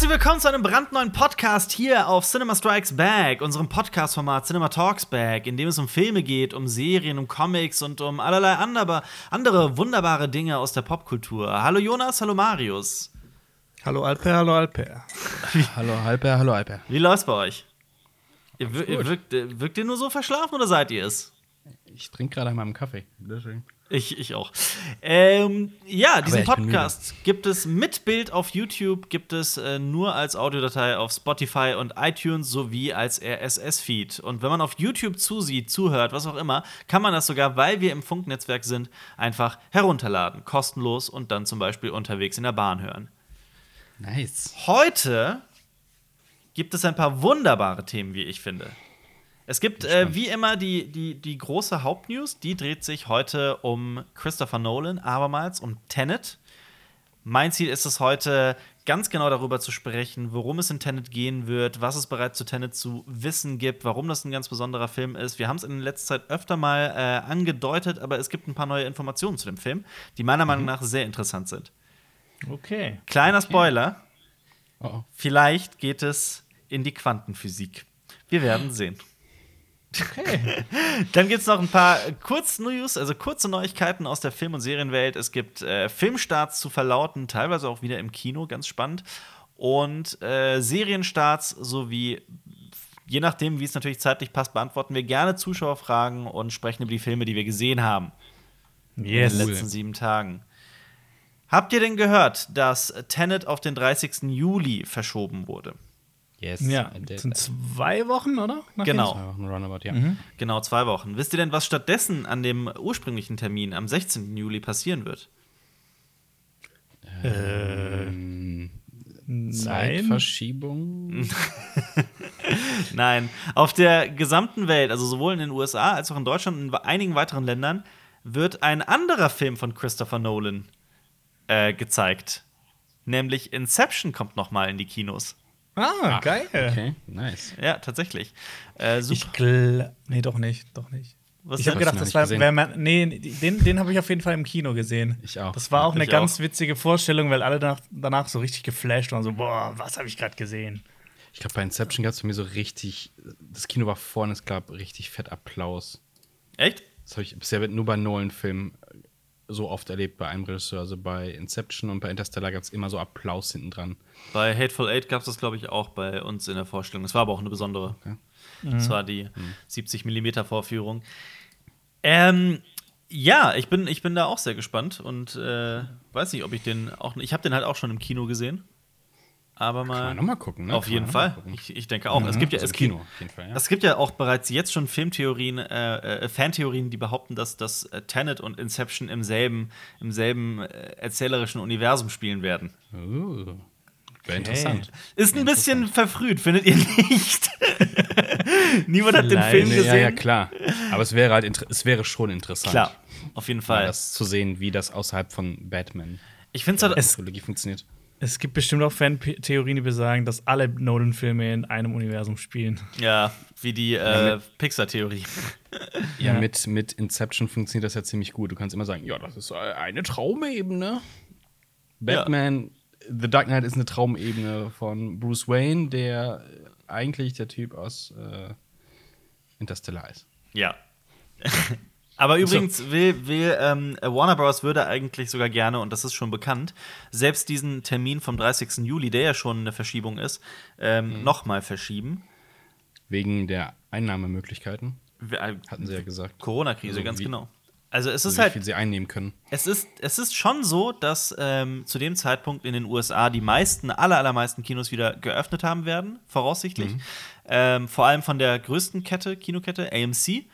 Herzlich willkommen zu einem brandneuen Podcast hier auf Cinema Strikes Back, unserem Podcast-Format Cinema Talks Back, in dem es um Filme geht, um Serien, um Comics und um allerlei andere, andere wunderbare Dinge aus der Popkultur. Hallo Jonas, hallo Marius. Hallo Alper, hallo Alper. hallo Alper, hallo Alper. Wie läuft's bei euch? Ihr, wir, ihr wirkt, wirkt, ihr nur so verschlafen oder seid ihr es? Ich trinke gerade einmal einen Kaffee. Deswegen. Ich, ich auch. Ähm, ja, diesen Podcast gibt es mit Bild auf YouTube, gibt es äh, nur als Audiodatei auf Spotify und iTunes sowie als RSS-Feed. Und wenn man auf YouTube zusieht, zuhört, was auch immer, kann man das sogar, weil wir im Funknetzwerk sind, einfach herunterladen. Kostenlos und dann zum Beispiel unterwegs in der Bahn hören. Nice. Heute gibt es ein paar wunderbare Themen, wie ich finde. Es gibt äh, wie immer die, die, die große Hauptnews, die dreht sich heute um Christopher Nolan, abermals um Tenet. Mein Ziel ist es heute, ganz genau darüber zu sprechen, worum es in Tenet gehen wird, was es bereits zu Tenet zu wissen gibt, warum das ein ganz besonderer Film ist. Wir haben es in letzter Zeit öfter mal äh, angedeutet, aber es gibt ein paar neue Informationen zu dem Film, die meiner Meinung mhm. nach sehr interessant sind. Okay. Kleiner okay. Spoiler. Oh, oh. Vielleicht geht es in die Quantenphysik. Wir werden sehen. Okay. Dann gibt es noch ein paar Kurznews, also kurze Neuigkeiten aus der Film- und Serienwelt. Es gibt äh, Filmstarts zu verlauten, teilweise auch wieder im Kino, ganz spannend. Und äh, Serienstarts sowie, je nachdem, wie es natürlich zeitlich passt, beantworten wir gerne Zuschauerfragen und sprechen über die Filme, die wir gesehen haben. Yes. In den letzten sieben Tagen. Habt ihr denn gehört, dass Tenet auf den 30. Juli verschoben wurde? Yes. Ja, das sind zwei Wochen, oder? Nach genau. Zwei Wochen Runabout, ja. Mhm. Genau, zwei Wochen. Wisst ihr denn, was stattdessen an dem ursprünglichen Termin am 16. Juli passieren wird? Ähm, Zeitverschiebung? Nein. Auf der gesamten Welt, also sowohl in den USA als auch in Deutschland und in einigen weiteren Ländern, wird ein anderer Film von Christopher Nolan äh, gezeigt. Nämlich Inception kommt noch mal in die Kinos. Ah, Ach, geil. Okay, nice. Ja, tatsächlich. Äh, super. Ich nee, doch nicht, doch nicht. Was ich habe gedacht, das war, wär man, nee, den, den habe ich auf jeden Fall im Kino gesehen. Ich auch. Das war auch eine ganz auch. witzige Vorstellung, weil alle danach, danach so richtig geflasht waren, so, boah, was habe ich gerade gesehen. Ich glaube, bei Inception gab es für mich so richtig, das Kino war vorne, es gab richtig fett Applaus. Echt? Das habe ich bisher nur bei Nolan-Filmen so oft erlebt bei einem Regisseur. Also bei Inception und bei Interstellar gab es immer so Applaus hinten dran. Bei Hateful Eight gab es das, glaube ich, auch bei uns in der Vorstellung. Das war aber auch eine besondere. Okay. Mhm. Das war die mhm. 70 mm Vorführung. Ähm, ja, ich bin, ich bin da auch sehr gespannt und äh, weiß nicht, ob ich den auch. Ich habe den halt auch schon im Kino gesehen aber mal. Kann man nochmal gucken, ne? Auf jeden Fall. Ich, ich, denke auch. Mhm. Es gibt ja, also es, Kino, gibt, Fall, ja. es gibt ja auch bereits jetzt schon Filmtheorien, äh, äh, Fantheorien, die behaupten, dass das äh, Tenet und Inception im selben, im selben äh, erzählerischen Universum spielen werden. Uh. Wäre interessant. Ist ein bisschen verfrüht, findet ihr nicht? Niemand hat den Film gesehen. Ja, ja, klar. Aber es wäre halt es wäre schon interessant. Klar, auf jeden Fall. Das zu sehen, wie das außerhalb von Batman ich finde halt, es funktioniert. Es gibt bestimmt auch Fan-Theorien, die besagen, dass alle Nolan-Filme in einem Universum spielen. Ja, wie die äh, Pixar-Theorie. Ja, mit, mit Inception funktioniert das ja ziemlich gut. Du kannst immer sagen, ja, das ist eine Traumebene. Batman, ja. The Dark Knight ist eine Traumebene von Bruce Wayne, der eigentlich der Typ aus äh, Interstellar ist. Ja. Aber übrigens so. will, will ähm, Warner Bros. würde eigentlich sogar gerne, und das ist schon bekannt, selbst diesen Termin vom 30. Juli, der ja schon eine Verschiebung ist, ähm, mhm. nochmal verschieben. Wegen der Einnahmemöglichkeiten. Äh, Hatten sie ja gesagt. Corona-Krise, also ganz wie, genau. Also es ist halt. Wie viel sie einnehmen können. Es ist, es ist schon so, dass ähm, zu dem Zeitpunkt in den USA die meisten, aller, allermeisten Kinos wieder geöffnet haben werden, voraussichtlich. Mhm. Ähm, vor allem von der größten Kette, Kinokette, AMC.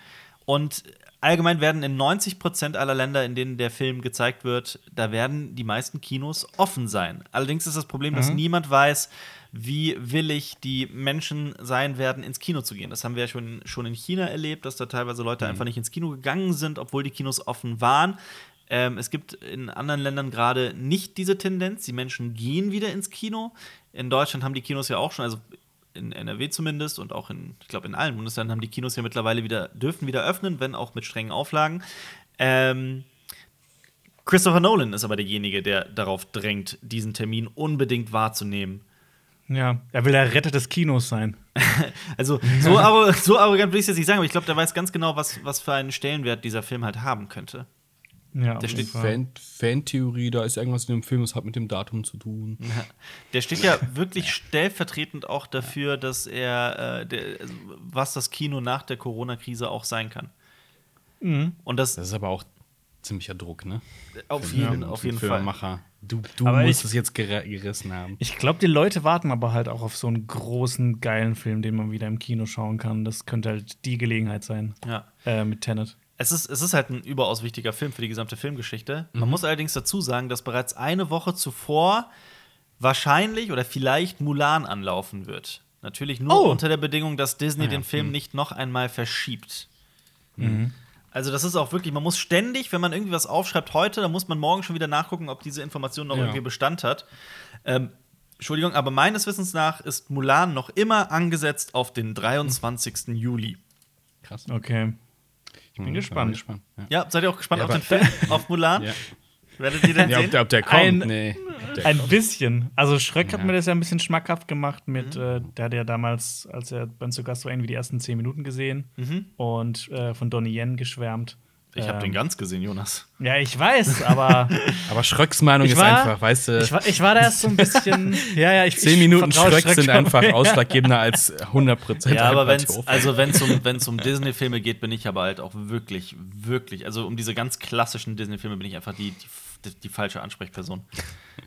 Und allgemein werden in 90 Prozent aller Länder, in denen der Film gezeigt wird, da werden die meisten Kinos offen sein. Allerdings ist das Problem, mhm. dass niemand weiß, wie willig die Menschen sein werden, ins Kino zu gehen. Das haben wir ja schon, schon in China erlebt, dass da teilweise Leute mhm. einfach nicht ins Kino gegangen sind, obwohl die Kinos offen waren. Ähm, es gibt in anderen Ländern gerade nicht diese Tendenz. Die Menschen gehen wieder ins Kino. In Deutschland haben die Kinos ja auch schon, also in NRW zumindest und auch in, ich glaube, in allen Bundesländern haben die Kinos ja mittlerweile wieder, dürfen wieder öffnen, wenn auch mit strengen Auflagen. Ähm, Christopher Nolan ist aber derjenige, der darauf drängt, diesen Termin unbedingt wahrzunehmen. Ja, er will der Retter des Kinos sein. also, so, arro so arrogant will ich es jetzt nicht sagen, aber ich glaube, der weiß ganz genau, was, was für einen Stellenwert dieser Film halt haben könnte. Ja, der steht Fan, Fantheorie, da ist irgendwas in dem Film, das hat mit dem Datum zu tun. Ja. Der steht ja wirklich stellvertretend auch dafür, dass er, äh, der, was das Kino nach der Corona-Krise auch sein kann. Mhm. Und das, das ist aber auch ziemlicher Druck, ne? Auf jeden, ja, auf jeden Fall. Du, du musst ich, es jetzt ger gerissen haben. Ich glaube, die Leute warten aber halt auch auf so einen großen, geilen Film, den man wieder im Kino schauen kann. Das könnte halt die Gelegenheit sein. Ja. Äh, mit Tenet. Es ist, es ist halt ein überaus wichtiger Film für die gesamte Filmgeschichte. Man mhm. muss allerdings dazu sagen, dass bereits eine Woche zuvor wahrscheinlich oder vielleicht Mulan anlaufen wird. Natürlich nur oh. unter der Bedingung, dass Disney ah, ja. den Film mhm. nicht noch einmal verschiebt. Mhm. Also das ist auch wirklich, man muss ständig, wenn man irgendwie was aufschreibt heute, dann muss man morgen schon wieder nachgucken, ob diese Information noch ja. irgendwie Bestand hat. Ähm, Entschuldigung, aber meines Wissens nach ist Mulan noch immer angesetzt auf den 23. Juli. Krass. Okay. Ich bin mhm, gespannt. gespannt. Ja. ja. seid ihr auch gespannt ja, auf den Film, auf Mulan? Ja. Werdet ihr den ja, sehen? Ob, ob der kommt? Ein, nee. Der ein kommt. bisschen. Also Schröck hat mir das ja ein bisschen schmackhaft gemacht mit, mhm. äh, der hat ja damals, als er bei uns zu Gast war, irgendwie die ersten zehn Minuten gesehen mhm. und äh, von Donnie Yen geschwärmt. Ich habe ähm, den ganz gesehen, Jonas. Ja, ich weiß, aber. aber Schröcks Meinung ist einfach, weißt du. Ich war, ich war da erst so ein bisschen. ja, ja, ich. Zehn Minuten Schröck, Schröck sind einfach ausschlaggebender als 100 Prozent. Ja, aber wenn's, also wenn es um, wenn's um Disney-Filme geht, bin ich aber halt auch wirklich, wirklich, also um diese ganz klassischen Disney-Filme bin ich einfach die, die, die, falsche Ansprechperson.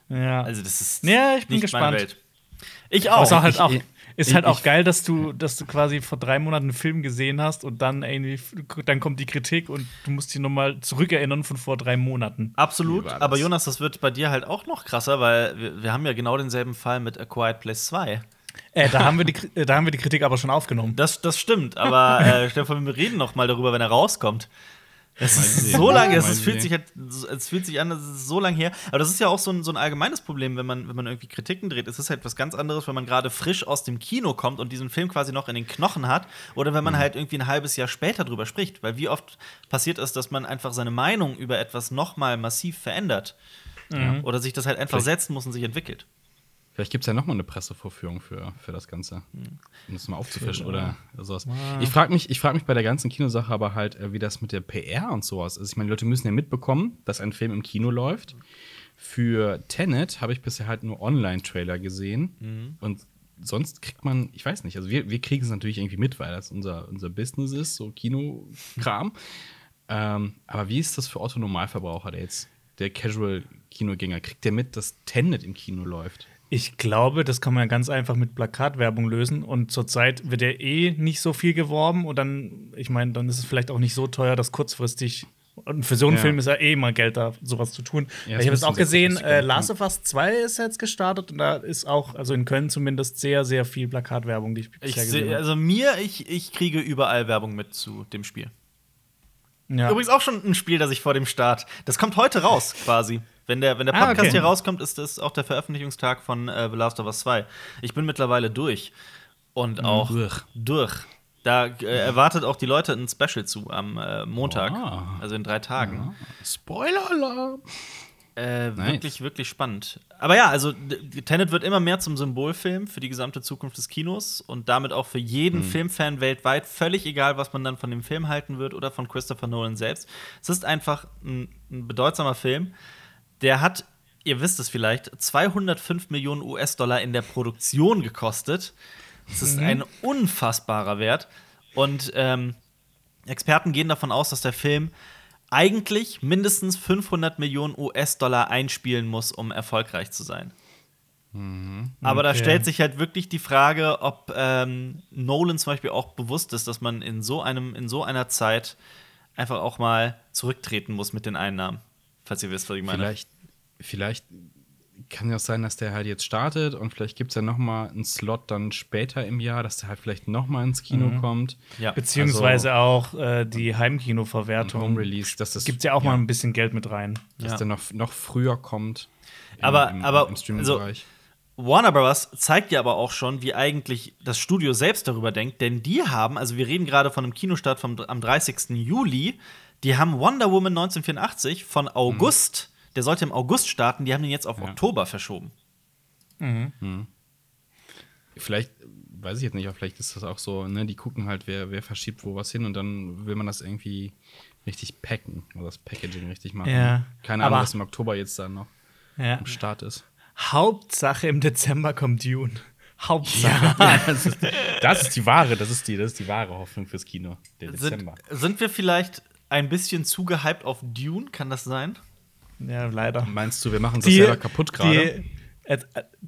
Ja. Also das ist ja, ich bin nicht gespannt. meine Welt. Ich auch. Aber halt auch. Ist halt auch geil, dass du, dass du quasi vor drei Monaten einen Film gesehen hast und dann irgendwie, dann kommt die Kritik und du musst dich nochmal zurückerinnern von vor drei Monaten. Absolut, aber Jonas, das wird bei dir halt auch noch krasser, weil wir, wir haben ja genau denselben Fall mit A Quiet Place 2. Äh, da, haben wir die, äh, da haben wir die Kritik aber schon aufgenommen. Das, das stimmt, aber äh, Stefan, wir reden noch mal darüber, wenn er rauskommt. Es ist so lange, es, es fühlt sich halt, es fühlt sich an, es ist so lange her. Aber das ist ja auch so ein, so ein allgemeines Problem, wenn man, wenn man irgendwie Kritiken dreht. Es ist halt was ganz anderes, wenn man gerade frisch aus dem Kino kommt und diesen Film quasi noch in den Knochen hat, oder wenn man mhm. halt irgendwie ein halbes Jahr später drüber spricht. Weil wie oft passiert es, dass man einfach seine Meinung über etwas nochmal massiv verändert. Mhm. Oder sich das halt einfach setzen muss und sich entwickelt. Vielleicht gibt es ja noch mal eine Pressevorführung für, für das Ganze, um das mal aufzufrischen oder sowas. Ah. Ich frage mich, frag mich bei der ganzen Kinosache aber halt, äh, wie das mit der PR und sowas ist. Ich meine, die Leute müssen ja mitbekommen, dass ein Film im Kino läuft. Für Tenet habe ich bisher halt nur Online-Trailer gesehen. Mhm. Und sonst kriegt man, ich weiß nicht, also wir, wir kriegen es natürlich irgendwie mit, weil das unser, unser Business ist, so Kinokram. ähm, aber wie ist das für Otto Normalverbraucher, der jetzt, der Casual-Kinogänger, kriegt der mit, dass Tenet im Kino läuft? Ich glaube, das kann man ganz einfach mit Plakatwerbung lösen. Und zurzeit wird ja eh nicht so viel geworben. Und dann, ich meine, dann ist es vielleicht auch nicht so teuer, dass kurzfristig. Und für so einen ja. Film ist ja eh mal Geld da, sowas zu tun. Ja, ich habe es auch gesehen, äh, Last of Us 2 ist jetzt gestartet und da ist auch, also in Köln zumindest, sehr, sehr viel Plakatwerbung, die ich bisher gesehen habe. Also mir, ich, ich kriege überall Werbung mit zu dem Spiel. Ja. Übrigens auch schon ein Spiel, das ich vor dem Start. Das kommt heute raus, quasi. Wenn der, wenn der Podcast ah, okay. hier rauskommt, ist das auch der Veröffentlichungstag von äh, The Last of Us 2. Ich bin mittlerweile durch. Und mhm. auch durch. durch. Da äh, erwartet auch die Leute ein Special zu am äh, Montag, oh. also in drei Tagen. Ja. Spoiler-Alarm! Äh, nice. Wirklich, wirklich spannend. Aber ja, also Tenet wird immer mehr zum Symbolfilm für die gesamte Zukunft des Kinos und damit auch für jeden mhm. Filmfan weltweit, völlig egal, was man dann von dem Film halten wird oder von Christopher Nolan selbst. Es ist einfach ein, ein bedeutsamer Film der hat, ihr wisst es vielleicht, 205 Millionen US-Dollar in der Produktion gekostet. Das ist mhm. ein unfassbarer Wert. Und ähm, Experten gehen davon aus, dass der Film eigentlich mindestens 500 Millionen US-Dollar einspielen muss, um erfolgreich zu sein. Mhm. Aber okay. da stellt sich halt wirklich die Frage, ob ähm, Nolan zum Beispiel auch bewusst ist, dass man in so einem, in so einer Zeit einfach auch mal zurücktreten muss mit den Einnahmen. Falls ihr wisst, was ich meine. Vielleicht, vielleicht kann ja auch sein, dass der halt jetzt startet und vielleicht gibt es ja noch mal einen Slot dann später im Jahr, dass der halt vielleicht noch mal ins Kino mhm. kommt. Ja. Beziehungsweise also, auch äh, die Heimkino-Verwertung. Home Release, dass das gibt ja auch ja. mal ein bisschen Geld mit rein. Dass ja. der noch, noch früher kommt. Im, aber im, aber im Streaming-Bereich. Also, Warner Bros. zeigt ja aber auch schon, wie eigentlich das Studio selbst darüber denkt, denn die haben, also wir reden gerade von einem Kinostart vom, am 30. Juli, die haben Wonder Woman 1984 von August, mhm. der sollte im August starten, die haben den jetzt auf ja. Oktober verschoben. Mhm. Mhm. vielleicht, weiß ich jetzt nicht, aber vielleicht ist das auch so, ne, die gucken halt, wer, wer verschiebt wo was hin und dann will man das irgendwie richtig packen oder das Packaging richtig machen. Ja, Keine Ahnung, aber- was im Oktober jetzt dann noch Ja. am Start ist. Hauptsache im Dezember kommt Dune. Hauptsache. das, ist, das ist die wahre, das ist die, das ist die wahre Hoffnung fürs Kino, der Sind, Dezember. sind wir vielleicht ein bisschen zu gehypt auf Dune? Kann das sein? Ja, leider. Meinst du, wir machen das selber kaputt gerade? äh,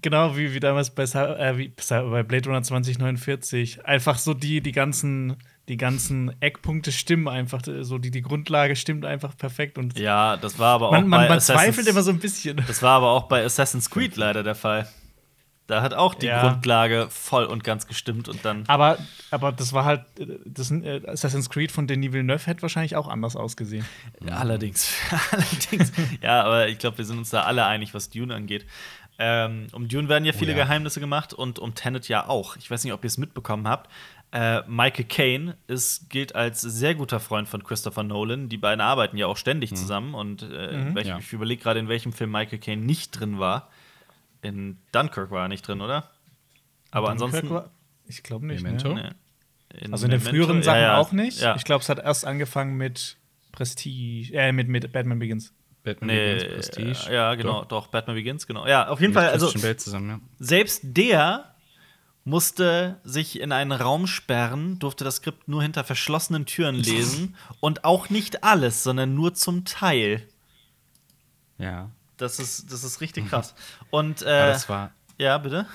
genau wie, wie damals bei, äh, wie, bei Blade Runner 2049. Einfach so die, die ganzen, die ganzen Eckpunkte stimmen einfach. So die, die Grundlage stimmt einfach perfekt. Und Ja, das war aber auch man, man, bei man Assassin's- zweifelt immer so ein bisschen. Das war aber auch bei Assassin's Creed leider der Fall. Da hat auch die Ja. Grundlage voll und ganz gestimmt und dann. Aber, aber das war halt, das äh, Assassin's Creed von Denis Villeneuve hätte wahrscheinlich auch anders ausgesehen. Ja, allerdings. allerdings. Ja, aber ich glaube, wir sind uns da alle einig, was Dune angeht. Ähm, um Dune werden ja viele ja. Geheimnisse gemacht und um Tenet ja auch. Ich weiß nicht, ob ihr es mitbekommen habt. Äh, Michael Caine ist, gilt als sehr guter Freund von Christopher Nolan. Die beiden arbeiten ja auch ständig zusammen. Und äh, in welchem, Ja. ich überlege gerade, in welchem Film Michael Caine nicht drin war. In Dunkirk war er nicht drin, oder? Aber ansonsten. Dunkirk war- Ich glaube nicht. Memento? Ne? Nee. Also in den Memento- früheren Sachen ja, ja. auch nicht. Ja. Ich glaube, es hat erst angefangen mit Prestige, äh, mit, mit Batman Begins. Batman Nee, Begins, Prestige. ja, genau, doch. Batman Begins, genau. Ja, auf jeden Fall, also zusammen, ja. selbst der musste sich in einen Raum sperren, durfte das Skript nur hinter verschlossenen Türen lesen und auch nicht alles, sondern nur zum Teil. Ja. Das ist, das ist richtig krass. Und äh, das war ja, bitte.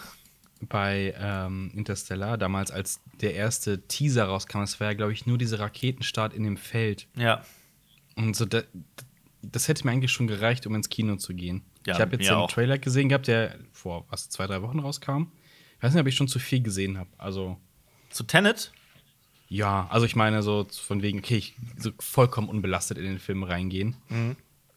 bei ähm, Interstellar, damals als der erste Teaser rauskam, das war ja, glaube ich, nur dieser Raketenstart in dem Feld. Ja. Und so, da, das hätte mir eigentlich schon gereicht, um ins Kino zu gehen. Ja, ich habe jetzt mir den auch. Trailer gesehen gehabt, der vor was, zwei, drei Wochen rauskam. Ich weiß nicht, ob ich schon zu viel gesehen habe. Also, Zu Tenet? ja, also ich meine, so von wegen, okay, ich so vollkommen unbelastet in den Film reingehen. Mhm.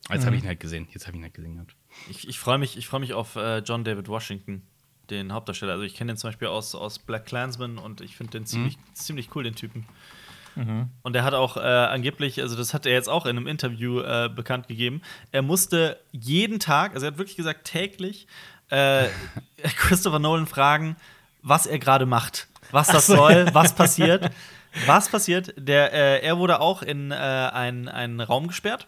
Jetzt habe ich ihn halt gesehen. Jetzt habe ich ihn halt gesehen gehabt. Ich, ich freue mich, ich freu mich auf äh, John David Washington, den Hauptdarsteller. Also ich kenne den zum Beispiel aus, aus Black Klansman und ich finde den ziemlich, ziemlich cool, den Typen. Und er hat auch äh, angeblich, also das hat er jetzt auch in einem Interview äh, bekannt gegeben, er musste jeden Tag, also er hat wirklich gesagt täglich, äh, Christopher Nolan fragen, was er gerade macht, was das soll, was passiert. Was passiert? Der, äh, er wurde auch in äh, einen, einen Raum gesperrt.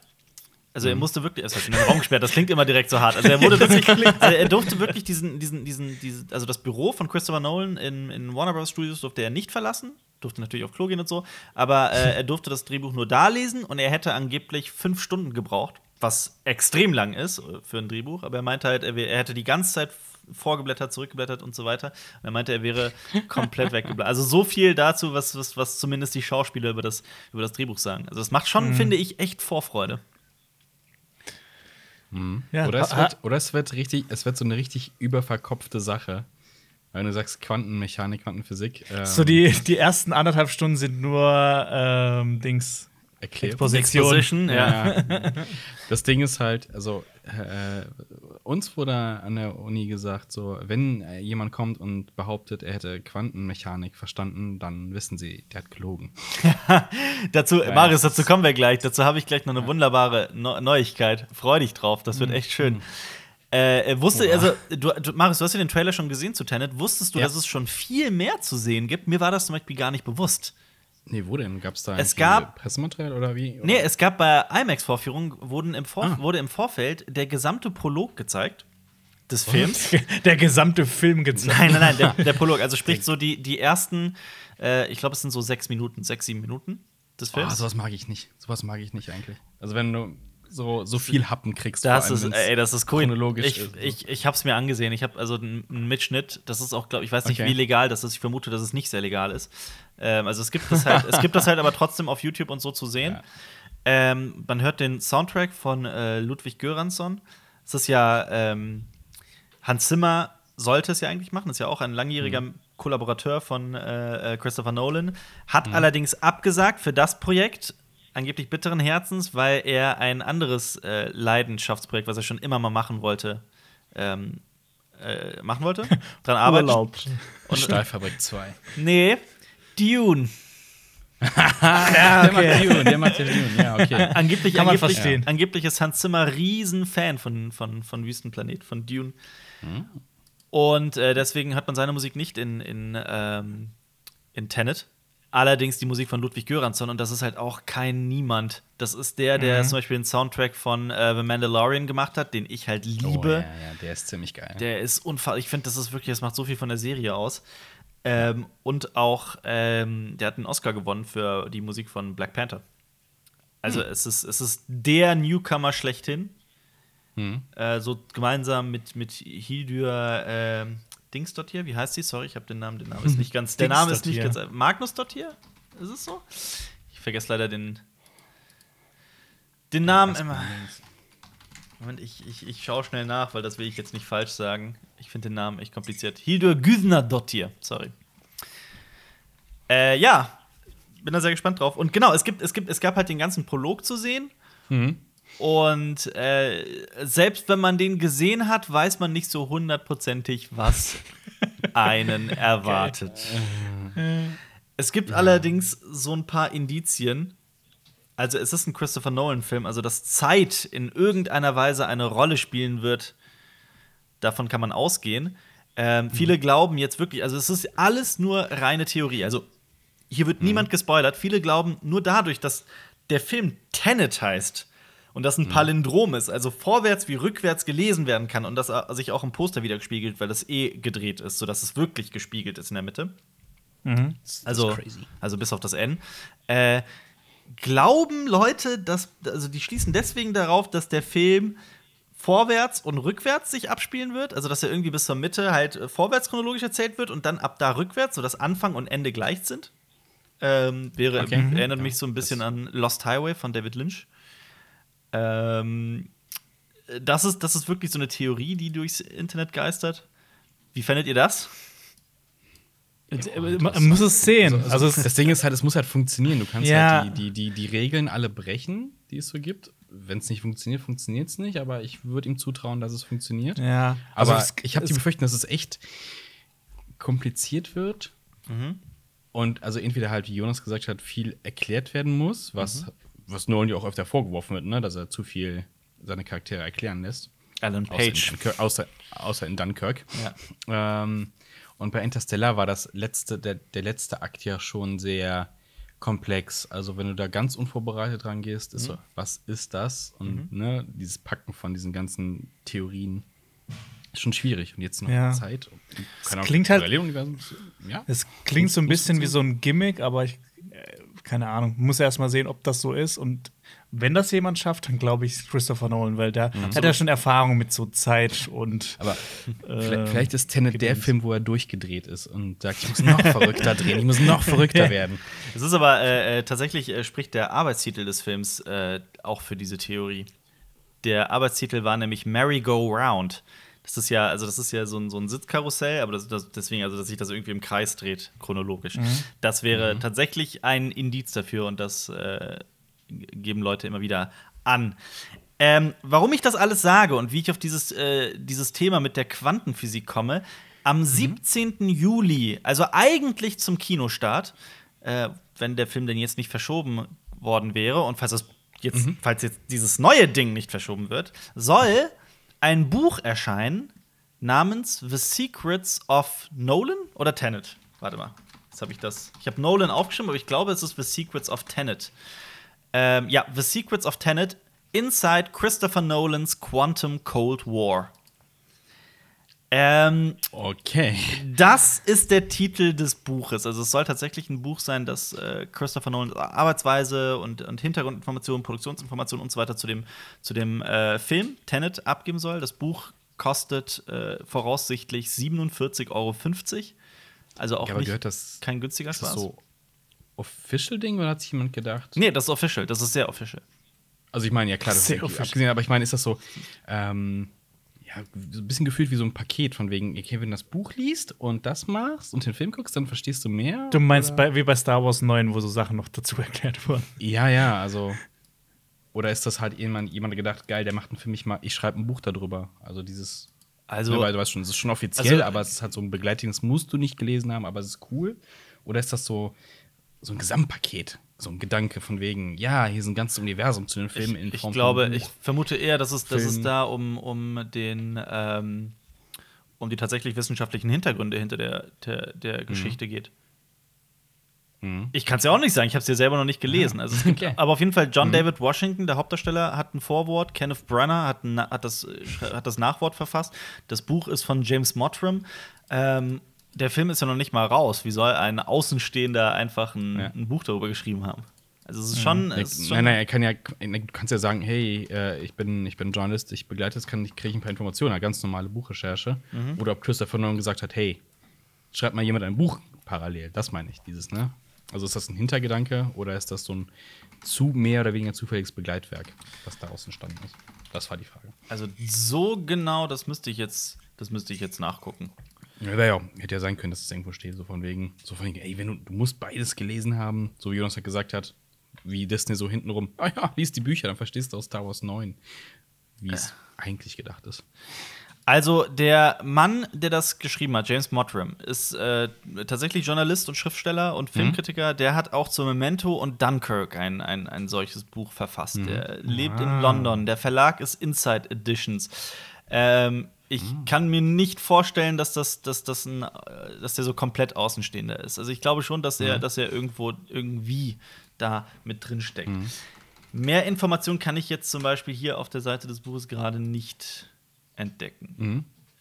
Also er musste wirklich, es heißt in den Raum gesperrt, das klingt immer direkt so hart. Also er wurde wirklich, also er durfte wirklich diesen, diesen, diesen, diesen, also das Büro von Christopher Nolan in, in Warner Bros. Studios durfte er nicht verlassen, durfte natürlich auf Klo gehen und so, aber äh, er durfte das Drehbuch nur da lesen und er hätte angeblich fünf Stunden gebraucht, was extrem lang ist äh, für ein Drehbuch, aber er meinte halt, er, er hätte die ganze Zeit vorgeblättert, zurückgeblättert und so weiter. Und er meinte, er wäre komplett weggeblättert. Also so viel dazu, was, was, was zumindest die Schauspieler über das, über das Drehbuch sagen. Also das macht schon, finde ich, echt Vorfreude. Ja, oder, es wird, oder es wird richtig, es wird so eine richtig überverkopfte Sache. Wenn du sagst Quantenmechanik, Quantenphysik. Ähm, So die, die ersten anderthalb Stunden sind nur ähm, Dings. erklärt. Exposition. Exposition, ja. Ja. Das Ding ist halt, also äh, uns wurde an der Uni gesagt, so wenn äh, jemand kommt und behauptet, er hätte Quantenmechanik verstanden, dann wissen sie, der hat gelogen. Dazu, Ja, Marius, dazu kommen wir gleich. Dazu habe ich gleich noch eine wunderbare Neu Neuigkeit. Freu dich drauf, das wird Mhm. echt schön. Äh, er wusste, also, du, du, Marius, du hast ja den Trailer schon gesehen zu Tenet. Wusstest du, Ja. dass es schon viel mehr zu sehen gibt? Mir war das zum Beispiel gar nicht bewusst. Nee, wo denn? Gab es da Es gab- Pressematerial oder wie? Oder? Nee, es gab bei IMAX-Vorführungen wurden im Vor Ah. wurde im Vorfeld der gesamte Prolog gezeigt des Films. Der gesamte Film gezeigt. Nein, nein, nein, der, der Prolog. Also sprich so die, die ersten, äh, ich glaube, es sind so sechs Minuten, sechs, sieben Minuten des Oh, Films. sowas mag ich nicht. Sowas mag ich nicht eigentlich. Also wenn du so, so viel Happen kriegst. Das ist, allem, wenn's ey, das ist cool. chronologisch ich, ist. ich, ich hab's mir angesehen. Ich habe also einen Mitschnitt. Das ist auch, glaube ich, weiß nicht, Okay. wie legal das ist. Ich vermute, dass es nicht sehr legal ist. Ähm, also es gibt das halt, es gibt das halt aber trotzdem auf YouTube und so zu sehen. Ja. Ähm, man hört den Soundtrack von äh, Ludwig Göransson. Es ist ja ähm, Hans Zimmer sollte es ja eigentlich machen. Ist ja auch ein langjähriger Mhm. Kollaborateur von äh, äh, Christopher Nolan. Hat allerdings abgesagt für das Projekt, angeblich bitteren Herzens, weil er ein anderes äh, Leidenschaftsprojekt, was er schon immer mal machen wollte, ähm, äh, machen wollte. Dran arbeitet. Urlaub. Stahlfabrik 2. Nee, Dune. Ja, Der macht Dune, der macht ja Dune. Ja, okay. Angeblich, Kann man angeblich, verstehen. angeblich ist Hans Zimmer Riesenfan von, von, von Wüstenplanet, von Dune. Und äh, deswegen hat man seine Musik nicht in, in, ähm, in Tenet. Allerdings die Musik von Ludwig Göransson und das ist halt auch kein Niemand. Das ist der, der Mhm. zum Beispiel den Soundtrack von äh, The Mandalorian gemacht hat, den ich halt liebe. Oh, ja, ja, der ist ziemlich geil. Der ist unfassbar. Ich finde, das ist wirklich, das macht so viel von der Serie aus. Ähm, und auch, ähm, der hat einen Oscar gewonnen für die Musik von Black Panther. Also es, ist, es ist der Newcomer schlechthin. Hm. Äh, so gemeinsam mit, mit Hildur ähm, Dings dort hier. Wie heißt die? Sorry, ich habe den Namen. Der Name ist nicht ganz. Der Name ist nicht ganz. Magnus dort hier? Ist es so? Ich vergesse leider den. Den Namen immer. Moment, ich, ich, ich schaue schnell nach, weil das will ich jetzt nicht falsch sagen. Ich finde den Namen echt kompliziert. Hildur Güthner-Dottir, sorry. Äh, ja, bin da sehr gespannt drauf. Und genau, es, gibt, es, gibt, es gab halt den ganzen Prolog zu sehen. Und äh, selbst wenn man den gesehen hat, weiß man nicht so hundertprozentig, was einen erwartet. Es gibt allerdings so ein paar Indizien. Also, es ist ein Christopher Nolan-Film, also dass Zeit in irgendeiner Weise eine Rolle spielen wird, davon kann man ausgehen. Ähm, Viele glauben jetzt wirklich, also es ist alles nur reine Theorie. Also, hier wird niemand gespoilert. Viele glauben nur dadurch, dass der Film Tenet heißt und das ein Palindrom ist, also vorwärts wie rückwärts gelesen werden kann und das äh, sich auch im Poster wieder gespiegelt, weil das eh gedreht ist, sodass es wirklich gespiegelt ist in der Mitte. Also, also bis auf das N. Äh, glauben Leute, dass, also die schließen deswegen darauf, dass der Film vorwärts und rückwärts sich abspielen wird, also dass er irgendwie bis zur Mitte halt äh, vorwärts chronologisch erzählt wird und dann ab da rückwärts, sodass Anfang und Ende gleich sind. Ähm, wäre, Okay. Mhm. erinnert mich so ein bisschen an Lost Highway von David Lynch. Ähm, das, ist, das ist wirklich so eine Theorie, die durchs Internet geistert. Wie fändet ihr das? Man muss es sehen. Also, es das Ding ist halt, es muss halt funktionieren. Du kannst Ja. halt die, die, die, die Regeln alle brechen, die es so gibt. Wenn es nicht funktioniert, funktioniert es nicht, aber ich würde ihm zutrauen, dass es funktioniert. ja, Aber also es- ich habe die Befürchtung, dass es echt kompliziert wird. Und also entweder halt, wie Jonas gesagt hat, viel erklärt werden muss, was, was Nolan ja auch öfter vorgeworfen wird, ne? dass er zu viel seine Charaktere erklären lässt. Alan Außer in, Page. Dunkirk, außer, außer in Dunkirk. Ja. Ähm, und bei Interstellar war das letzte, der, der letzte Akt ja schon sehr komplex. Also wenn du da ganz unvorbereitet rangehst, ist so, was ist das? Und ne, dieses Packen von diesen ganzen Theorien ist schon schwierig. Und jetzt noch Ja. Zeit. Und, Ahnung, klingt halt- Ja. Es klingt so ein bisschen wie so ein Gimmick, aber ich, keine Ahnung, muss erst mal sehen, ob das so ist. Und wenn das jemand schafft, dann glaube ich Christopher Nolan, weil der hat ja schon Erfahrung mit so Zeit und Aber äh, vielleicht, vielleicht ist Tenet der. Film, wo er durchgedreht ist und sagt, ich muss noch verrückter drehen, ich muss noch verrückter werden. Es ist aber äh, äh, tatsächlich äh, spricht der Arbeitstitel des Films äh, auch für diese Theorie. Der Arbeitstitel war nämlich Merry Go Round. Das ist ja, also das ist ja so ein, so ein Sitzkarussell, aber das, das, deswegen, also dass sich das irgendwie im Kreis dreht, chronologisch. Das wäre tatsächlich ein Indiz dafür und das äh, geben Leute immer wieder an. Ähm, warum ich das alles sage und wie ich auf dieses, äh, dieses Thema mit der Quantenphysik komme, am 17. Juli, also eigentlich zum Kinostart, äh, wenn der Film denn jetzt nicht verschoben worden wäre und falls, jetzt, falls jetzt dieses neue Ding nicht verschoben wird, soll ein Buch erscheinen namens The Secrets of Nolan oder Tenet. Warte mal, jetzt habe ich das. Ich habe Nolan aufgeschrieben, aber ich glaube, es ist The Secrets of Tenet. Ähm, ja, The Secrets of Tenet Inside Christopher Nolans Quantum Cold War. Ähm, Okay. das ist der Titel des Buches. Also es soll tatsächlich ein Buch sein, das äh, Christopher Nolans Arbeitsweise und, und Hintergrundinformationen, Produktionsinformationen und so weiter zu dem, zu dem äh, Film Tenet abgeben soll. Das Buch kostet äh, voraussichtlich 47,50 Euro. Also auch habe nicht gehört, dass kein günstiger ist das Spaß. so Official-Ding oder hat sich jemand gedacht? Nee, das ist official. Das ist sehr official. Also ich meine, ja klar, das ist Sehr official. abgesehen, aber ich meine, ist das so, ähm, ja, so ein bisschen gefühlt wie so ein Paket von wegen, okay, wenn du das Buch liest und das machst und den Film guckst, dann verstehst du mehr. du meinst bei, wie bei Star Wars 9, wo so Sachen noch dazu erklärt wurden. Ja, ja, also. Oder ist das halt jemand, jemand gedacht, geil, der macht einen Film, ich, mal, ich schreibe ein Buch darüber. Also dieses. Also, ne, weil du weißt schon, es ist schon offiziell, Also- aber es ist halt so ein Begleitung, das musst du nicht gelesen haben, aber es ist cool. Oder ist das so, so ein Gesamtpaket? So ein Gedanke von wegen, ja, hier ist ein ganzes Universum zu den Filmen in ich, ich Form glaube, von ich vermute eher, dass es, dass es da um, um den ähm, um die tatsächlich wissenschaftlichen Hintergründe hinter der, der, der Geschichte geht. Mhm. Ich kann es ja auch nicht sagen, ich habe es ja selber noch nicht gelesen. Also es gibt, Okay. Aber auf jeden Fall, John David Washington, der Hauptdarsteller, hat ein Vorwort. Kenneth Branagh hat, hat, das, äh, hat das Nachwort verfasst. Das Buch ist von James Mottram. Ähm, der Film ist ja noch nicht mal raus. Wie soll ein Außenstehender einfach ein, Ja. ein Buch darüber geschrieben haben? Also es ist schon. Es ist schon nein, nein, er kann ja, du kannst ja sagen, hey, äh, ich bin, ich bin Journalist, ich begleite das, kann ich kriege ich ein paar Informationen, eine ganz normale Buchrecherche. Mhm. Oder ob Christopher Nolan gesagt hat, hey, schreibt mal jemand ein Buch parallel. Das meine ich, dieses, ne? Also ist das ein Hintergedanke oder ist das so ein zu mehr oder weniger zufälliges Begleitwerk, was daraus entstanden ist? Das war die Frage. Also so genau, das müsste ich jetzt, das müsste ich jetzt nachgucken. Ja, ja, hätte ja sein können, dass es irgendwo steht, so von wegen, so von wegen, ey, wenn du, du musst beides gelesen haben, so wie Jonas halt gesagt hat, wie Disney so hintenrum, ah ja, lies die Bücher, dann verstehst du aus Star Wars 9, wie es eigentlich gedacht ist. Also der Mann, der das geschrieben hat, James Mottram, ist äh, tatsächlich Journalist und Schriftsteller und Filmkritiker. Der hat auch zu Memento und Dunkirk ein, ein, ein solches Buch verfasst. Der lebt in London. Der Verlag ist Inside Editions. Ähm, ich kann mir nicht vorstellen, dass, das, dass, das ein, äh, dass der so komplett Außenstehender ist. Also ich glaube schon, dass er, dass er irgendwo irgendwie da mit drin steckt. Mehr Informationen kann ich jetzt zum Beispiel hier auf der Seite des Buches gerade nicht entdecken.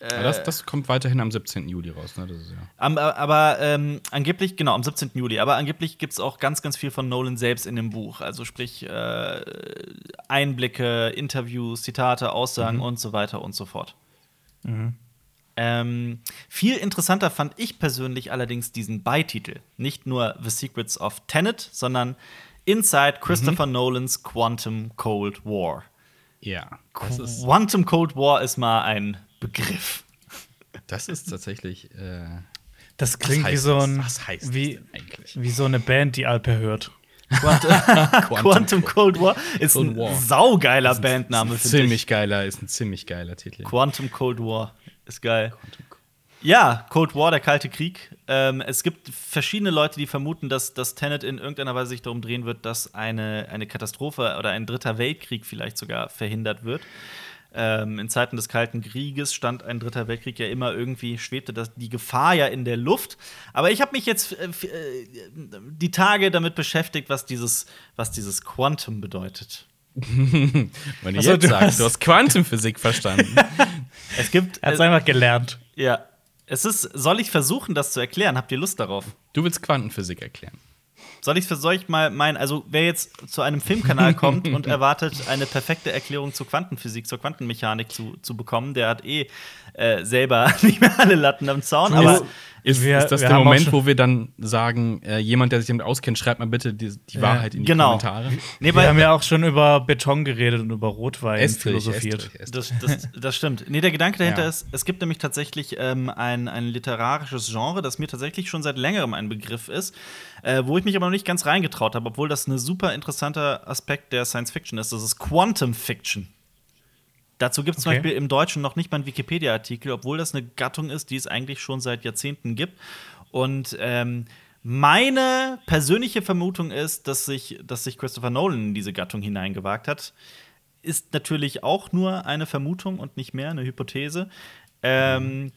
Aber das, das kommt weiterhin am 17. Juli raus, ne? Das ist ja. Am, äh, aber ähm, angeblich, genau, am 17. Juli, aber angeblich gibt es auch ganz, ganz viel von Nolan selbst in dem Buch. Also sprich äh, Einblicke, Interviews, Zitate, Aussagen und so weiter und so fort. Ähm, viel interessanter fand ich persönlich allerdings diesen Beititel. Nicht nur The Secrets of Tenet, sondern Inside Christopher Nolans Quantum Cold War. Ja, das ist, Quantum Cold War ist mal ein Begriff. das ist tatsächlich. Äh, Das klingt wie heißt so das? ein Was heißt das wie, denn eigentlich? wie so eine Band, die Alper hört. Quantum Cold War ist Cold ein War. saugeiler Bandname, ist ein finde ich. ziemlich geiler, ist ein ziemlich geiler Titel. Quantum Cold War ist geil. Ja, Cold War, der Kalte Krieg. Ähm, es gibt verschiedene Leute, die vermuten, dass, dass Tenet in irgendeiner Weise sich darum drehen wird, dass eine, eine Katastrophe oder ein dritter Weltkrieg vielleicht sogar verhindert wird. Ähm, in Zeiten des Kalten Krieges stand ein dritter Weltkrieg ja immer irgendwie, schwebte das, die Gefahr ja in der Luft. Aber ich habe mich jetzt äh, äh, die Tage damit beschäftigt, was dieses, was dieses Quantum bedeutet. Wenn du Achso, jetzt du sagst, hast- du hast Quantenphysik verstanden. Es gibt. Er hat es äh, einfach gelernt. ja. Es ist, soll ich versuchen, das zu erklären? Habt ihr Lust darauf? Du willst Quantenphysik erklären. Soll ich soll ich mal meinen, also wer jetzt zu einem Filmkanal kommt und erwartet, eine perfekte Erklärung zur Quantenphysik, zur Quantenmechanik zu, zu bekommen, der hat eh äh, selber nicht mehr alle Latten am Zaun. Aber Ist, Wir- ist das der Moment, wo wir dann sagen, äh, jemand, der sich damit auskennt, schreibt mal bitte die, die Ja, Wahrheit in die genau. Kommentare? nee, Wir haben ja auch schon über Beton geredet und über Rotwein Estrich, philosophiert. Estrich, Estrich. das, das, das stimmt. Nee, der Gedanke dahinter Ja. ist, es gibt nämlich tatsächlich ähm, ein, ein literarisches Genre, das mir tatsächlich schon seit längerem ein Begriff ist, äh, wo ich mich aber noch nicht ganz reingetraut habe, obwohl das ein super interessanter Aspekt der Science Fiction ist. Das ist Quantum Fiction. Dazu gibt es zum Okay. Beispiel im Deutschen noch nicht mal einen Wikipedia-Artikel, obwohl das eine Gattung ist, die es eigentlich schon seit Jahrzehnten gibt. Und ähm, meine persönliche Vermutung ist, dass sich, dass sich Christopher Nolan in diese Gattung hineingewagt hat. Ist natürlich auch nur eine Vermutung und nicht mehr eine Hypothese. Ähm,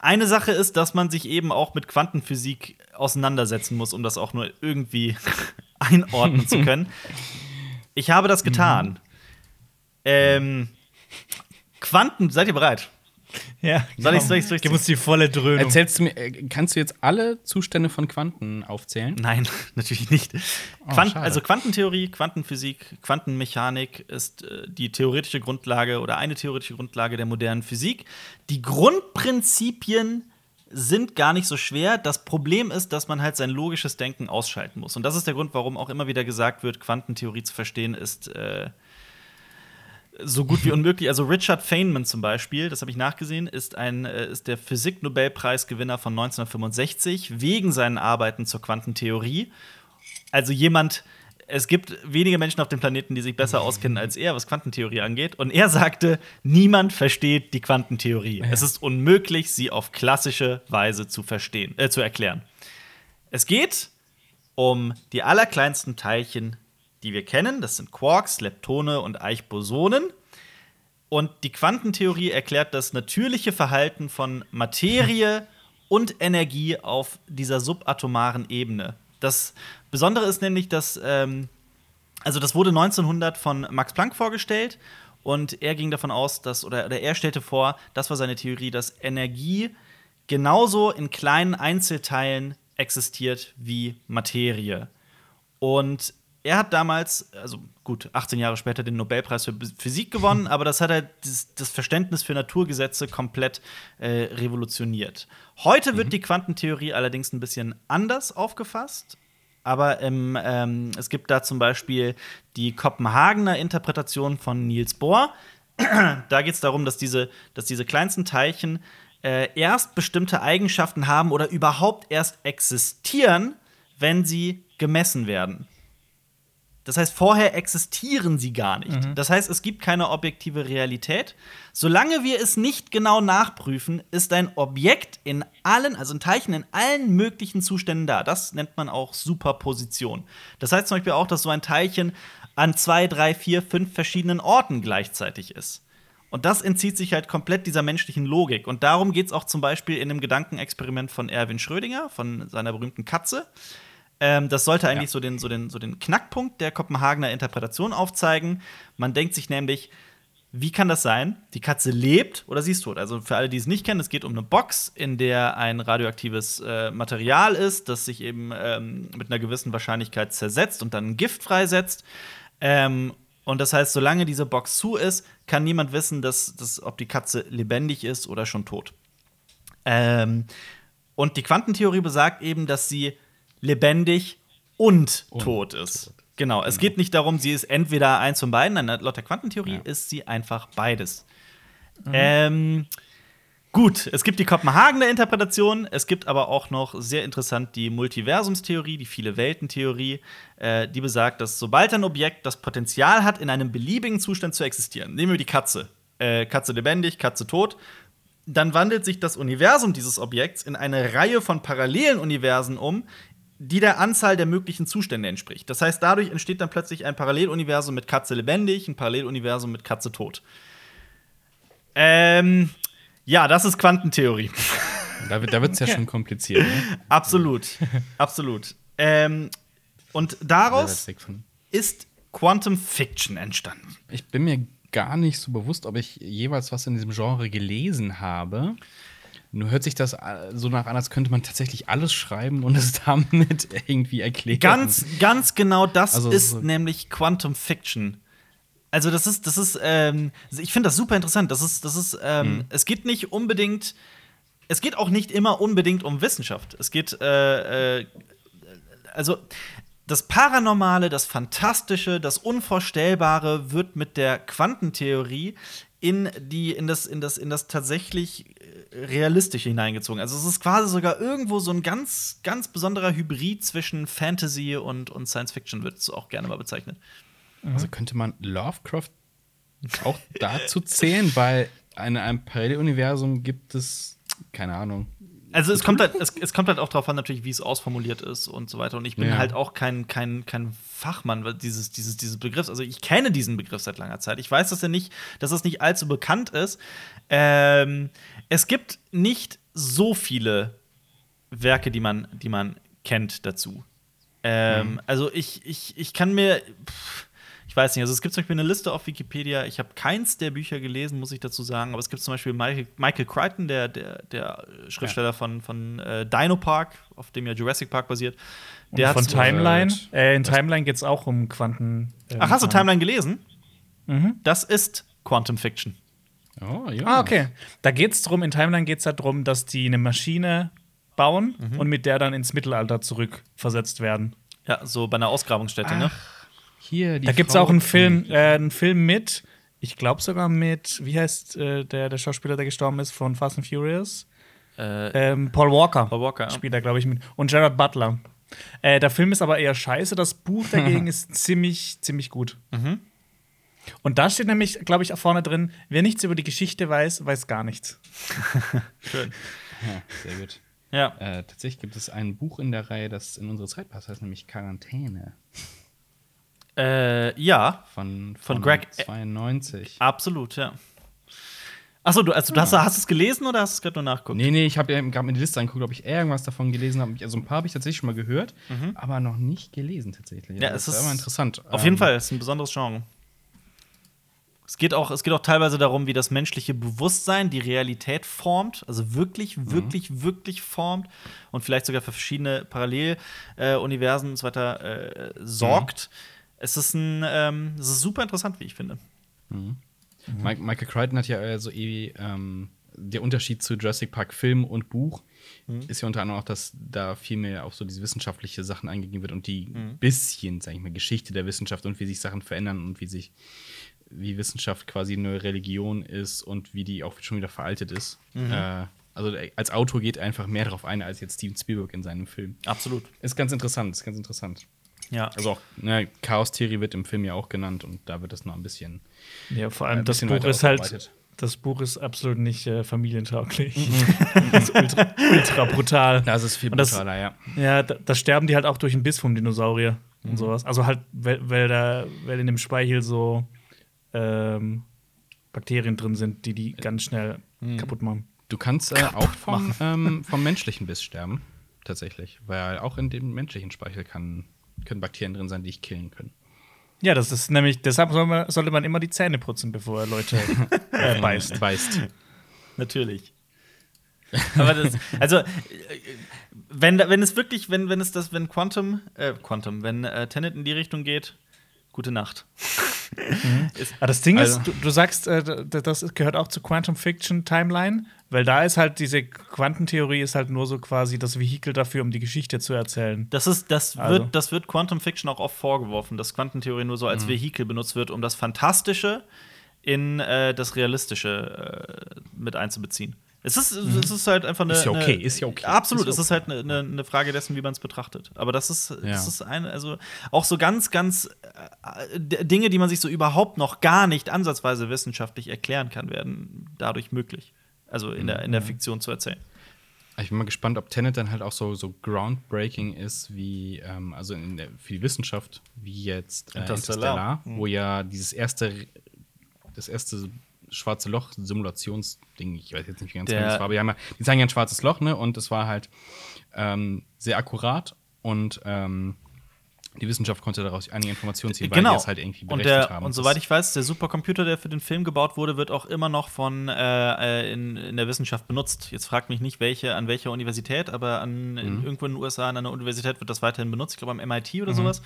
eine Sache ist, dass man sich eben auch mit Quantenphysik auseinandersetzen muss, um das auch nur irgendwie einordnen zu können. Ich habe das getan. Ähm, Quanten, seid ihr bereit? Ja, Soll ich's- komm, soll ich's durchziehen? Gib uns die volle Dröhnung. Erzählst du mir, äh, kannst du jetzt alle Zustände von Quanten aufzählen? Nein, natürlich nicht. Quant schade. also Quantentheorie, Quantenphysik, Quantenmechanik ist äh, die theoretische Grundlage oder eine theoretische Grundlage der modernen Physik. Die Grundprinzipien sind gar nicht so schwer. Das Problem ist, dass man halt sein logisches Denken ausschalten muss. Und das ist der Grund, warum auch immer wieder gesagt wird, Quantentheorie zu verstehen ist äh, so gut wie unmöglich. Also Richard Feynman zum Beispiel, das habe ich nachgesehen, ist, ein, äh, ist der Physik-Nobelpreisgewinner von 1965 wegen seinen Arbeiten zur Quantentheorie. Also jemand, es gibt wenige Menschen auf dem Planeten, die sich besser auskennen als er, was Quantentheorie angeht. Und er sagte, niemand versteht die Quantentheorie. Es ist unmöglich, sie auf klassische Weise zu verstehen, äh, zu erklären. Es geht um die allerkleinsten Teilchen, die wir kennen. Das sind Quarks, Leptone und Eichbosonen. Und die Quantentheorie erklärt das natürliche Verhalten von Materie und Energie auf dieser subatomaren Ebene. Das Besondere ist nämlich, dass, ähm, also das wurde 1900 von Max Planck vorgestellt und er ging davon aus, dass, oder, oder er stellte vor, das war seine Theorie, dass Energie genauso in kleinen Einzelteilen existiert wie Materie. Und er hat damals, also gut, 18 Jahre später den Nobelpreis für Physik gewonnen, aber das hat halt das, das Verständnis für Naturgesetze komplett äh, revolutioniert. Heute wird mhm. die Quantentheorie allerdings ein bisschen anders aufgefasst. Aber im, ähm, es gibt da zum Beispiel die Kopenhagener Interpretation von Niels Bohr. da geht es darum, dass diese, dass diese kleinsten Teilchen äh, erst bestimmte Eigenschaften haben oder überhaupt erst existieren, wenn sie gemessen werden. Das heißt, vorher existieren sie gar nicht. Mhm. Das heißt, es gibt keine objektive Realität. Solange wir es nicht genau nachprüfen, ist ein Objekt in allen, also ein Teilchen in allen möglichen Zuständen da. Das nennt man auch Superposition. Das heißt zum Beispiel auch, dass so ein Teilchen an zwei, drei, vier, fünf verschiedenen Orten gleichzeitig ist. Und das entzieht sich halt komplett dieser menschlichen Logik. Und darum geht es auch zum Beispiel in dem Gedankenexperiment von Erwin Schrödinger, von seiner berühmten Katze. Ähm, das sollte eigentlich ja. so, den, so, den, so den Knackpunkt der Kopenhagener Interpretation aufzeigen. Man denkt sich nämlich, wie kann das sein? Die Katze lebt oder sie ist tot. Also für alle, die es nicht kennen, es geht um eine Box, in der ein radioaktives äh, Material ist, das sich eben ähm, mit einer gewissen Wahrscheinlichkeit zersetzt und dann ein Gift freisetzt. Ähm, und das heißt, solange diese Box zu ist, kann niemand wissen, dass, dass, ob die Katze lebendig ist oder schon tot. Ähm, und die Quantentheorie besagt eben, dass sie lebendig und, und tot ist. Tot. Genau. Es genau. geht nicht darum, sie ist entweder eins von beiden. Nein, laut der Quantentheorie ja. ist sie einfach beides. Mhm. Ähm, gut, es gibt die Kopenhagener Interpretation, es gibt aber auch noch sehr interessant die Multiversumstheorie, die Viele-Welten-Theorie, äh, die besagt, dass sobald ein Objekt das Potenzial hat, in einem beliebigen Zustand zu existieren, nehmen wir die Katze, äh, Katze lebendig, Katze tot, dann wandelt sich das Universum dieses Objekts in eine Reihe von parallelen Universen um, die der Anzahl der möglichen Zustände entspricht. Das heißt, dadurch entsteht dann plötzlich ein Paralleluniversum mit Katze lebendig, ein Paralleluniversum mit Katze tot. Ähm, ja, das ist Quantentheorie. Da, da wird es ja schon kompliziert. Ne? Absolut, absolut. Ähm, und daraus ist Quantum Fiction entstanden. Ich bin mir gar nicht so bewusst, ob ich jeweils was in diesem Genre gelesen habe. Nur hört sich das äh, so nach an, als könnte man tatsächlich alles schreiben und es damit irgendwie erklären. Ganz, ganz genau das also, ist so nämlich Quantum Fiction. Also, das ist, das ist, ähm, ich finde das super interessant. Das ist, das ist, ähm, mhm. es geht nicht unbedingt, es geht auch nicht immer unbedingt um Wissenschaft. Es geht, äh, äh, also, das Paranormale, das Fantastische, das Unvorstellbare wird mit der Quantentheorie in die in das in das in das tatsächlich Realistische hineingezogen. Also es ist quasi sogar irgendwo so ein ganz, ganz besonderer Hybrid zwischen Fantasy und, und Science Fiction, wird es auch gerne mal bezeichnet. Mhm. Also könnte man Lovecraft auch dazu zählen, weil in einem Paralleluniversum gibt es, keine Ahnung, also es kommt halt, es, es, kommt halt auch darauf an, natürlich, wie es ausformuliert ist und so weiter. Und ich bin ja. halt auch kein, kein, kein Fachmann dieses, dieses, dieses Begriffs. Also ich kenne diesen Begriff seit langer Zeit. Ich weiß, dass er nicht, dass es nicht allzu bekannt ist. Ähm, es gibt nicht so viele Werke, die man, die man kennt dazu. Ähm, mhm. Also ich, ich, ich kann mir. Pff, weiß nicht, also es gibt zum Beispiel eine Liste auf Wikipedia. Ich habe keins der Bücher gelesen, muss ich dazu sagen. Aber es gibt zum Beispiel Michael, Michael Crichton, der, der, der Schriftsteller ja. von, von äh, Dino Park, auf dem ja Jurassic Park basiert. Der von Timeline. Äh, in Timeline geht es auch um Quanten. Äh, Ach, hast du Timeline gelesen? Mhm. Das ist Quantum Fiction. Oh, ja. Ah, okay. Da geht es darum, in Timeline geht es halt darum, dass die eine Maschine bauen mhm. und mit der dann ins Mittelalter zurückversetzt werden. Ja, so bei einer Ausgrabungsstätte, ne? Ach, ne? Hier, die Da gibt es auch einen Film, äh, einen Film mit, ich glaube sogar mit, wie heißt äh, der, der Schauspieler, der gestorben ist von Fast and Furious? Äh, ähm, Paul Walker. Paul Walker. Spielt da, glaube ich, mit. Und Gerard Butler. Äh, der Film ist aber eher scheiße, das Buch dagegen ist ziemlich, ziemlich gut. Mhm. Und da steht nämlich, glaube ich, auch vorne drin, wer nichts über die Geschichte weiß, weiß gar nichts. Schön. Ja, sehr gut. Ja. Äh, tatsächlich gibt es ein Buch in der Reihe, das in unsere Zeit passt, heißt nämlich Quarantäne. Äh, ja. Von, von, von Greg 92. Absolut, ja. Achso, du, also, du hast, hast du es gelesen oder hast du es gerade nur nachgeguckt? Nee, nee, ich habe gerade mir die Liste angeguckt, ob ich irgendwas davon gelesen habe. Also ein paar habe ich tatsächlich schon mal gehört, aber noch nicht gelesen tatsächlich. Ja, Also es ist immer interessant. Auf jeden Ähm, Fall, es ist ein besonderes Genre. Es geht, auch, es geht auch teilweise darum, wie das menschliche Bewusstsein die Realität formt, also wirklich, wirklich, wirklich formt und vielleicht sogar für verschiedene Paralleluniversen äh, und so weiter äh, sorgt. Es, ist ein, ähm, es ist super interessant, wie ich finde. Mike, Michael Crichton hat ja so eh ähm, der Unterschied zu Jurassic Park Film und Buch ist ja unter anderem auch, dass da viel mehr auf so diese wissenschaftliche Sachen eingegangen wird und die bisschen, sag ich mal, Geschichte der Wissenschaft und wie sich Sachen verändern und wie sich wie Wissenschaft quasi eine Religion ist und wie die auch schon wieder veraltet ist. Äh, also als Autor geht einfach mehr darauf ein als jetzt Steven Spielberg in seinem Film. Absolut. Ist ganz interessant, ist ganz interessant. Ja. Also auch ne, Chaos-Theorie wird im Film ja auch genannt und da wird das noch ein bisschen Ja, vor allem das bisschen Buch ist halt. Das Buch ist absolut nicht äh, familientauglich. das ist ultra, ultra brutal. Das ist viel das- brutaler, ja. Ja, da, da sterben die halt auch durch einen Biss vom Dinosaurier und sowas. Also halt, weil, weil da, weil in dem Speichel so ähm, Bakterien drin sind, die die ganz schnell kaputt machen. Du kannst äh, auch vom, ähm, vom menschlichen Biss sterben, tatsächlich. Weil auch in dem menschlichen Speichel kann, können Bakterien drin sein, die dich killen können. Ja, das ist nämlich, deshalb soll man, sollte man immer die Zähne putzen, bevor er Leute äh, beißt. Beißt. Natürlich. Aber das, also, äh, wenn, wenn es wirklich, wenn, wenn es das, wenn Quantum, äh, Quantum, wenn äh, Tenet in die Richtung geht, gute Nacht. Aber das Ding Also- ist, du, du sagst, äh, das gehört auch zur Quantum Fiction Timeline, weil da ist halt diese Quantentheorie ist halt nur so quasi das Vehikel dafür, um die Geschichte zu erzählen. Das ist, das Also. wird, das wird Quantum Fiction auch oft vorgeworfen, dass Quantentheorie nur so Mhm. als Vehikel benutzt wird, um das Fantastische in äh, das Realistische äh, mit einzubeziehen. Es ist, es ist halt einfach eine. Mhm. Ist ja okay, eine, ist ja okay. Absolut, Ist ja es ist halt eine, eine, eine Frage dessen, wie man es betrachtet. Aber das ist, Ja. das ist eine, also auch so ganz, ganz äh, Dinge, die man sich so überhaupt noch gar nicht ansatzweise wissenschaftlich erklären kann, werden dadurch möglich. Also in der, in Mhm. der Fiktion zu erzählen. Ich bin mal gespannt, ob Tenet dann halt auch so, so groundbreaking ist, wie, ähm, also in der, für die Wissenschaft, wie jetzt äh, Interstellar. Interstellar, wo ja dieses erste, das erste schwarze Loch-Simulationsding, ich weiß jetzt nicht wie ganz genau das war, aber die, haben ja, die zeigen ja ein schwarzes Loch, ne? Und es war halt ähm, sehr akkurat und ähm, die Wissenschaft konnte daraus einige Informationen ziehen, weil die das halt irgendwie und, berechnet der, haben. und soweit ich weiß, der Supercomputer, der für den Film gebaut wurde, wird auch immer noch von äh, in, in der Wissenschaft benutzt. Jetzt fragt mich nicht, welche, an welcher Universität, aber an, Mhm. in, irgendwo in den USA an einer Universität wird das weiterhin benutzt. Ich glaube am MIT Mhm. oder sowas.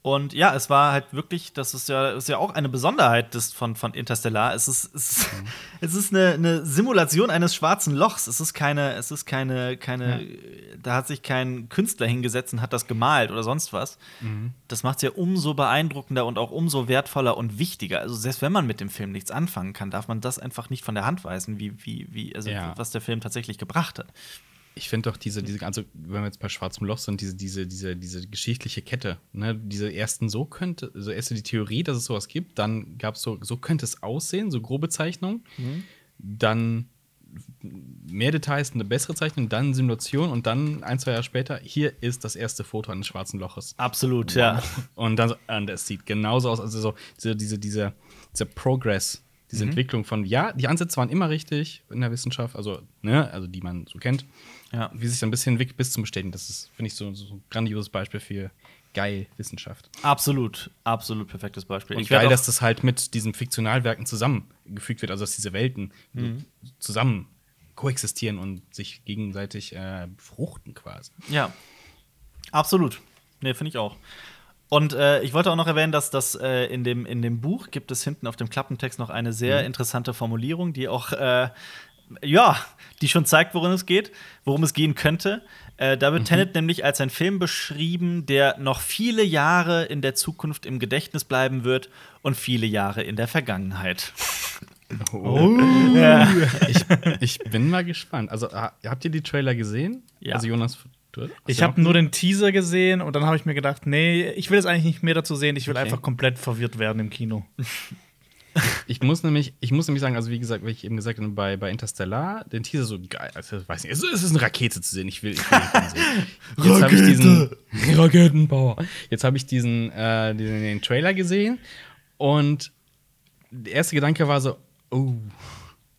Und ja, es war halt wirklich, das ist ja, ist ja auch eine Besonderheit des, von, von Interstellar. Es ist, es ist, Mhm. es ist eine, eine Simulation eines schwarzen Lochs. Es ist keine, es ist keine, keine, da hat sich kein Künstler hingesetzt und hat das gemalt oder sonst was. Mhm. Das macht es ja umso beeindruckender und auch umso wertvoller und wichtiger. Also selbst wenn man mit dem Film nichts anfangen kann, darf man das einfach nicht von der Hand weisen, wie, wie, wie, also Ja. was der Film tatsächlich gebracht hat. Ich finde doch diese, diese, also wenn wir jetzt bei Schwarzem Loch sind, diese, diese, diese, diese geschichtliche Kette, ne, diese ersten so könnte, also erst so die Theorie, dass es sowas gibt, dann gab es so, so könnte es aussehen, so grobe Zeichnung, dann mehr Details, eine bessere Zeichnung, dann Simulation und dann ein, zwei Jahre später, hier ist das erste Foto eines schwarzen Loches. Absolut, ja. Und dann so, und es sieht genauso aus, also so diese, diese, diese, dieser Progress, diese Entwicklung von, ja, die Ansätze waren immer richtig in der Wissenschaft, also, ne, also die man so kennt. Ja. Wie sich dann ein bisschen entwickelt bis zum Bestätigen. Das ist, finde ich, so, so ein grandioses Beispiel für geil Wissenschaft. Absolut, absolut perfektes Beispiel. Und Ich geil, dass das halt mit diesen Fiktionalwerken zusammengefügt wird, also dass diese Welten Mhm. so zusammen koexistieren und sich gegenseitig äh, befruchten quasi. Ja, absolut. Nee, finde ich auch. Und äh, ich wollte auch noch erwähnen, dass das äh, in, dem, in dem Buch gibt es hinten auf dem Klappentext noch eine sehr interessante Formulierung, die auch, äh, ja, die schon zeigt, worum es geht, worum es gehen könnte. Äh, da wird Tenet nämlich als ein Film beschrieben, der noch viele Jahre in der Zukunft im Gedächtnis bleiben wird und viele Jahre in der Vergangenheit. Ja. Ich, ich bin mal gespannt. Also, ha- habt ihr die Trailer gesehen? Ja. Also, Jonas, du Ich habe nur den Teaser gesehen und dann habe ich mir gedacht, nee, ich will jetzt eigentlich nicht mehr dazu sehen. Ich will Okay. einfach komplett verwirrt werden im Kino. Ich muss nämlich, ich muss nämlich sagen, also wie gesagt, wie ich eben gesagt habe, bei, bei Interstellar, den Teaser so geil, also weiß nicht, es ist eine Rakete zu sehen, ich will, ich will sehen. Jetzt habe ich diesen Raketenpower. Jetzt habe ich diesen, äh, diesen den Trailer gesehen und der erste Gedanke war so, oh,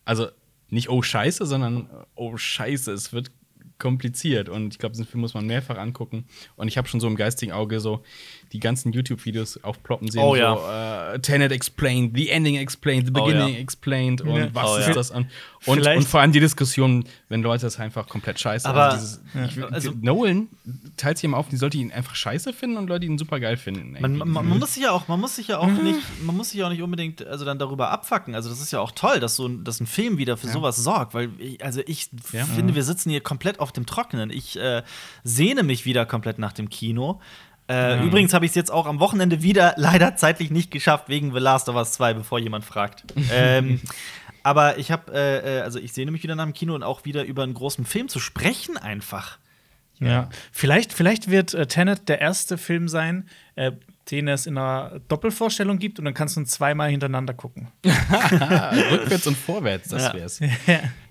Also nicht oh Scheiße, sondern oh Scheiße, es wird kompliziert. Und ich glaube, diesen Film muss man mehrfach angucken. Und ich habe schon so im geistigen Auge so die ganzen YouTube-Videos aufploppen sehen. Oh, ja. so, äh, Tenet explained, the ending explained, the Oh, beginning ja. explained und Ja. was Oh, ist ja. das an. Und, und vor allem die Diskussion, wenn Leute das einfach komplett scheiße Aber- also, dieses, ich, Also- Nolan teilt sich immer auf, die Leute ihn einfach scheiße finden und Leute ihn super geil finden. Man, man, man muss sich ja auch, man muss sich ja auch nicht, man muss sich auch nicht unbedingt also dann darüber abfacken. Also das ist ja auch toll, dass so ein, dass ein Film wieder für sowas sorgt, weil ich, also ich finde, wir sitzen hier komplett auf dem Trockenen. Ich äh, sehne mich wieder komplett nach dem Kino. Äh, Übrigens habe ich es jetzt auch am Wochenende wieder leider zeitlich nicht geschafft wegen The Last of Us 2, bevor jemand fragt. ähm, aber ich habe, äh, äh, also ich sehne mich wieder nach dem Kino und auch wieder über einen großen Film zu sprechen einfach. Ja. Vielleicht, vielleicht wird äh, Tenet der erste Film sein, äh, den es in einer Doppelvorstellung gibt und dann kannst du ihn zweimal hintereinander gucken. Rückwärts und vorwärts, das Ja. wär's.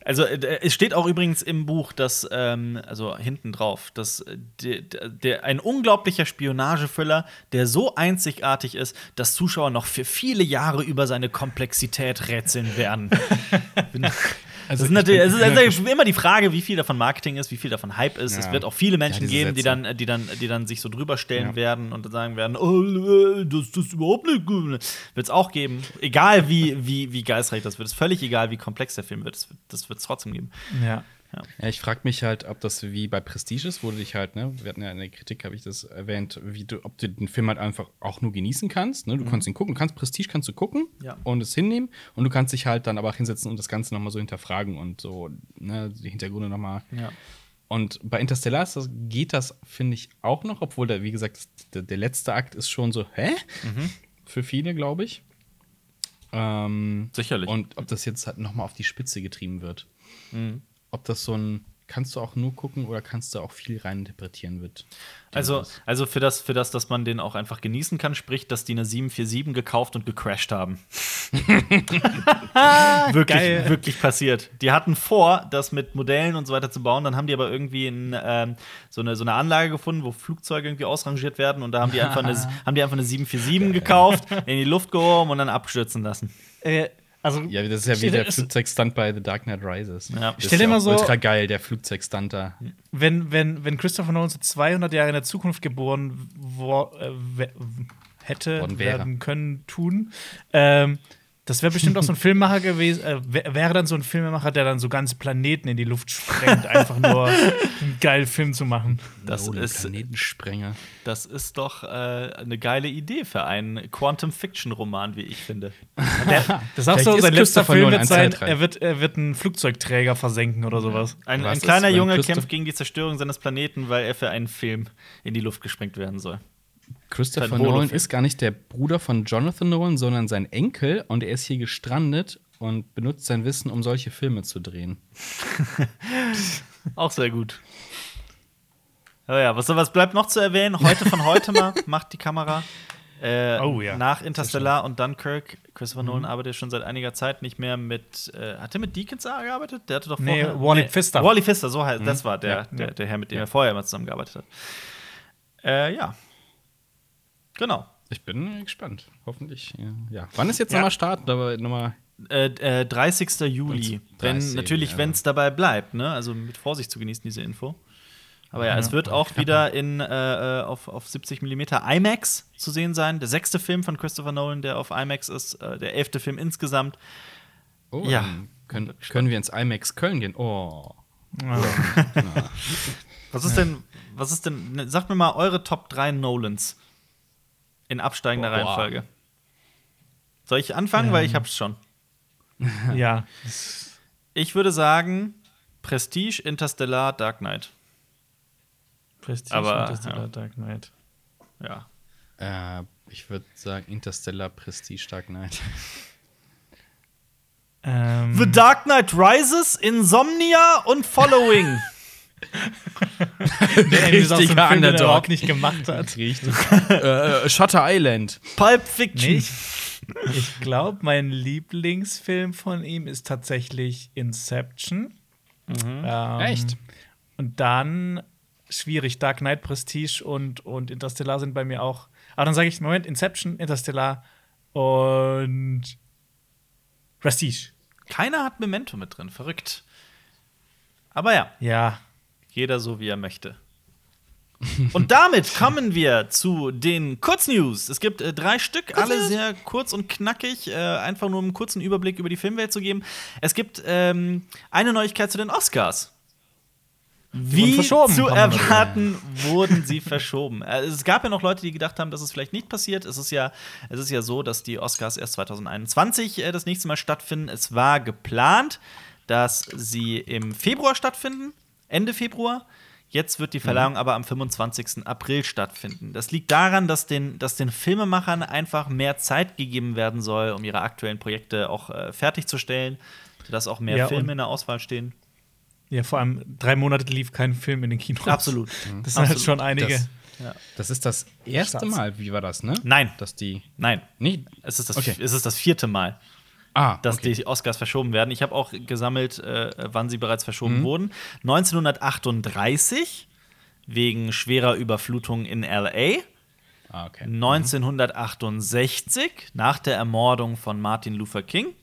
Also äh, es steht auch übrigens im Buch, dass, ähm, also hinten drauf, dass äh, der, der, ein unglaublicher Spionagefüller, der so einzigartig ist, dass Zuschauer noch für viele Jahre über seine Komplexität rätseln werden. Also das ist ich natürlich, es ist natürlich immer die Frage, wie viel davon Marketing ist, wie viel davon Hype ist. Es Ja. wird auch viele Menschen Ja, geben, die dann, die, dann, die dann sich so drüber stellen Ja. werden und dann sagen werden, oh, äh, das, das ist überhaupt nicht gut. Wird es auch geben. Egal wie, wie, wie geistreich das wird. Es ist völlig egal, wie komplex der Film wird. Das, wird- das wird es trotzdem geben. Ja. Ja, ich frage mich halt, ob das wie bei Prestige ist, wo du dich halt, ne, wir hatten ja in der Kritik, habe ich das erwähnt, wie du, ob du den Film halt einfach auch nur genießen kannst. Ne? Du kannst ihn gucken, kannst Prestige kannst du gucken Ja. und es hinnehmen und du kannst dich halt dann aber auch hinsetzen und das Ganze nochmal so hinterfragen und so, ne, die Hintergründe nochmal. Ja. Und bei Interstellar ist das, geht das, finde ich, auch noch, obwohl der, wie gesagt, der, der letzte Akt ist schon so, hä? Für viele, glaube ich. Ähm, Sicherlich. Und ob das jetzt halt nochmal auf die Spitze getrieben wird. Ob das so ein, kannst du auch nur gucken oder kannst du auch viel reininterpretieren wird. Also, also für, das, für das, dass man den auch einfach genießen kann, spricht, dass die eine 747 gekauft und gecrashed haben. wirklich, Geil. wirklich passiert. Die hatten vor, das mit Modellen und so weiter zu bauen, dann haben die aber irgendwie ein, ähm, so, eine, so eine Anlage gefunden, wo Flugzeuge irgendwie ausrangiert werden und da haben die einfach eine, haben die einfach eine 747 gekauft, in die Luft gehoben und dann abstürzen lassen. Äh, also, Ja, das ist ja wie der Flugzeugstunt bei The Dark Knight Rises. Ja. Das Stell dir ja mal so- Ultra geil, der Flugzeugstunt da. wenn, wenn, wenn Christopher Nolan so 200 Jahre in der Zukunft geboren wo, äh, hätte werden können, tun, ähm, das wäre bestimmt auch so ein Filmemacher gewesen, äh, wär- wäre dann so ein Filmemacher, der dann so ganze Planeten in die Luft sprengt, einfach nur einen geilen Film zu machen. Das Nolan, ist, Planetensprenger. das ist doch äh, eine geile Idee für einen Quantum-Fiction-Roman, wie ich finde. Das ist auch so, sein letzter Film wird ein sein, er wird, er wird einen Flugzeugträger versenken oder sowas. Ein, ein kleiner Junge kämpft gegen die Zerstörung seines Planeten, weil er für einen Film in die Luft gesprengt werden soll. Christopher. Nolan ist gar nicht der Bruder von Jonathan Nolan, sondern sein Enkel und er ist hier gestrandet und benutzt sein Wissen, um solche Filme zu drehen. Auch sehr gut. Aber ja, was, was bleibt noch zu erwähnen? Heute von heute mal macht die Kamera. Äh, Oh ja. Nach Interstellar und Dunkirk. Christopher Nolan arbeitet schon seit einiger Zeit nicht mehr mit. Äh, hat er mit Deakins gearbeitet? Der hatte doch Nee, vorher. Wally Pfister. Wally Pfister, so heißt das war der, Ja. der, der Herr, mit dem er vorher immer zusammengearbeitet hat. Äh, ja. Genau. Ich bin gespannt. Hoffentlich. Ja. ja. Wann ist jetzt Ja. nochmal Start? Aber nochmal. Äh, äh, 30. Juli. Und Wenn, 30, natürlich, ja. wenn es dabei bleibt, ne? Also mit Vorsicht zu genießen, diese Info. Aber ja, Ja. es wird auch wieder in, äh, äh, auf, auf 70 mm IMAX zu sehen sein. Der sechste Film von Christopher Nolan, der auf IMAX ist, äh, der elfte Film insgesamt. Oh, Ja. Können, können wir ins IMAX Köln gehen? Oh. Was ist denn, was ist denn, ne, sagt mir mal eure Top 3 Nolans in absteigender Boah. Reihenfolge. Soll ich anfangen, weil ich hab's schon. Ja. Ich würde sagen Prestige, Interstellar, Dark Knight. Prestige Aber, Interstellar ja. Dark Knight. Ja. Äh, ich würde sagen Interstellar Prestige Dark Knight. Ähm, The Dark Knight Rises, Insomnia und Following. der Film, richtiger er Underdog. überhaupt nicht gemacht hat. Richtig. äh, Shutter Island. Pulp Fiction. Nee, ich glaube, mein Lieblingsfilm von ihm ist tatsächlich Inception. Ähm, Echt? Und dann schwierig, Dark Knight, Prestige und, und Interstellar sind bei mir auch. Aber dann sage ich, Moment, Inception, Interstellar und Prestige. Keiner hat Memento mit drin. Verrückt. Aber ja. Ja. Jeder so, wie er möchte. und damit kommen wir zu den Kurznews. Es gibt äh, drei Stück, alle sehr kurz und knackig, äh, einfach nur um einen kurzen Überblick über die Filmwelt zu geben. Es gibt ähm, eine Neuigkeit zu den Oscars. Wie zu erwarten, wurden sie verschoben. Äh, Es gab ja noch Leute, die gedacht haben, dass es vielleicht nicht passiert. Es ist ja, es ist ja so, dass die Oscars erst 2021 äh, das nächste Mal stattfinden. Es war geplant, dass sie im Februar stattfinden, Ende Februar. Jetzt wird die Verleihung aber am 25. April stattfinden. Das liegt daran, dass den, dass den Filmemachern einfach mehr Zeit gegeben werden soll, um ihre aktuellen Projekte auch äh, fertigzustellen, sodass auch mehr Ja, Filme in der Auswahl stehen. Ja, vor allem drei Monate lief kein Film in den Kinos. Absolut. Das sind halt schon einige. Das, das ist das erste. Mal, wie war das, ne? Nein. Dass die. Nein, Nee. es ist das, Okay. es ist das vierte Mal. Ah, dass okay. die Oscars verschoben werden. Ich habe auch gesammelt, äh, wann sie bereits verschoben Mhm. wurden. 1938 wegen schwerer Überflutung in LA. Ah, okay. 1968 nach der Ermordung von Martin Luther King.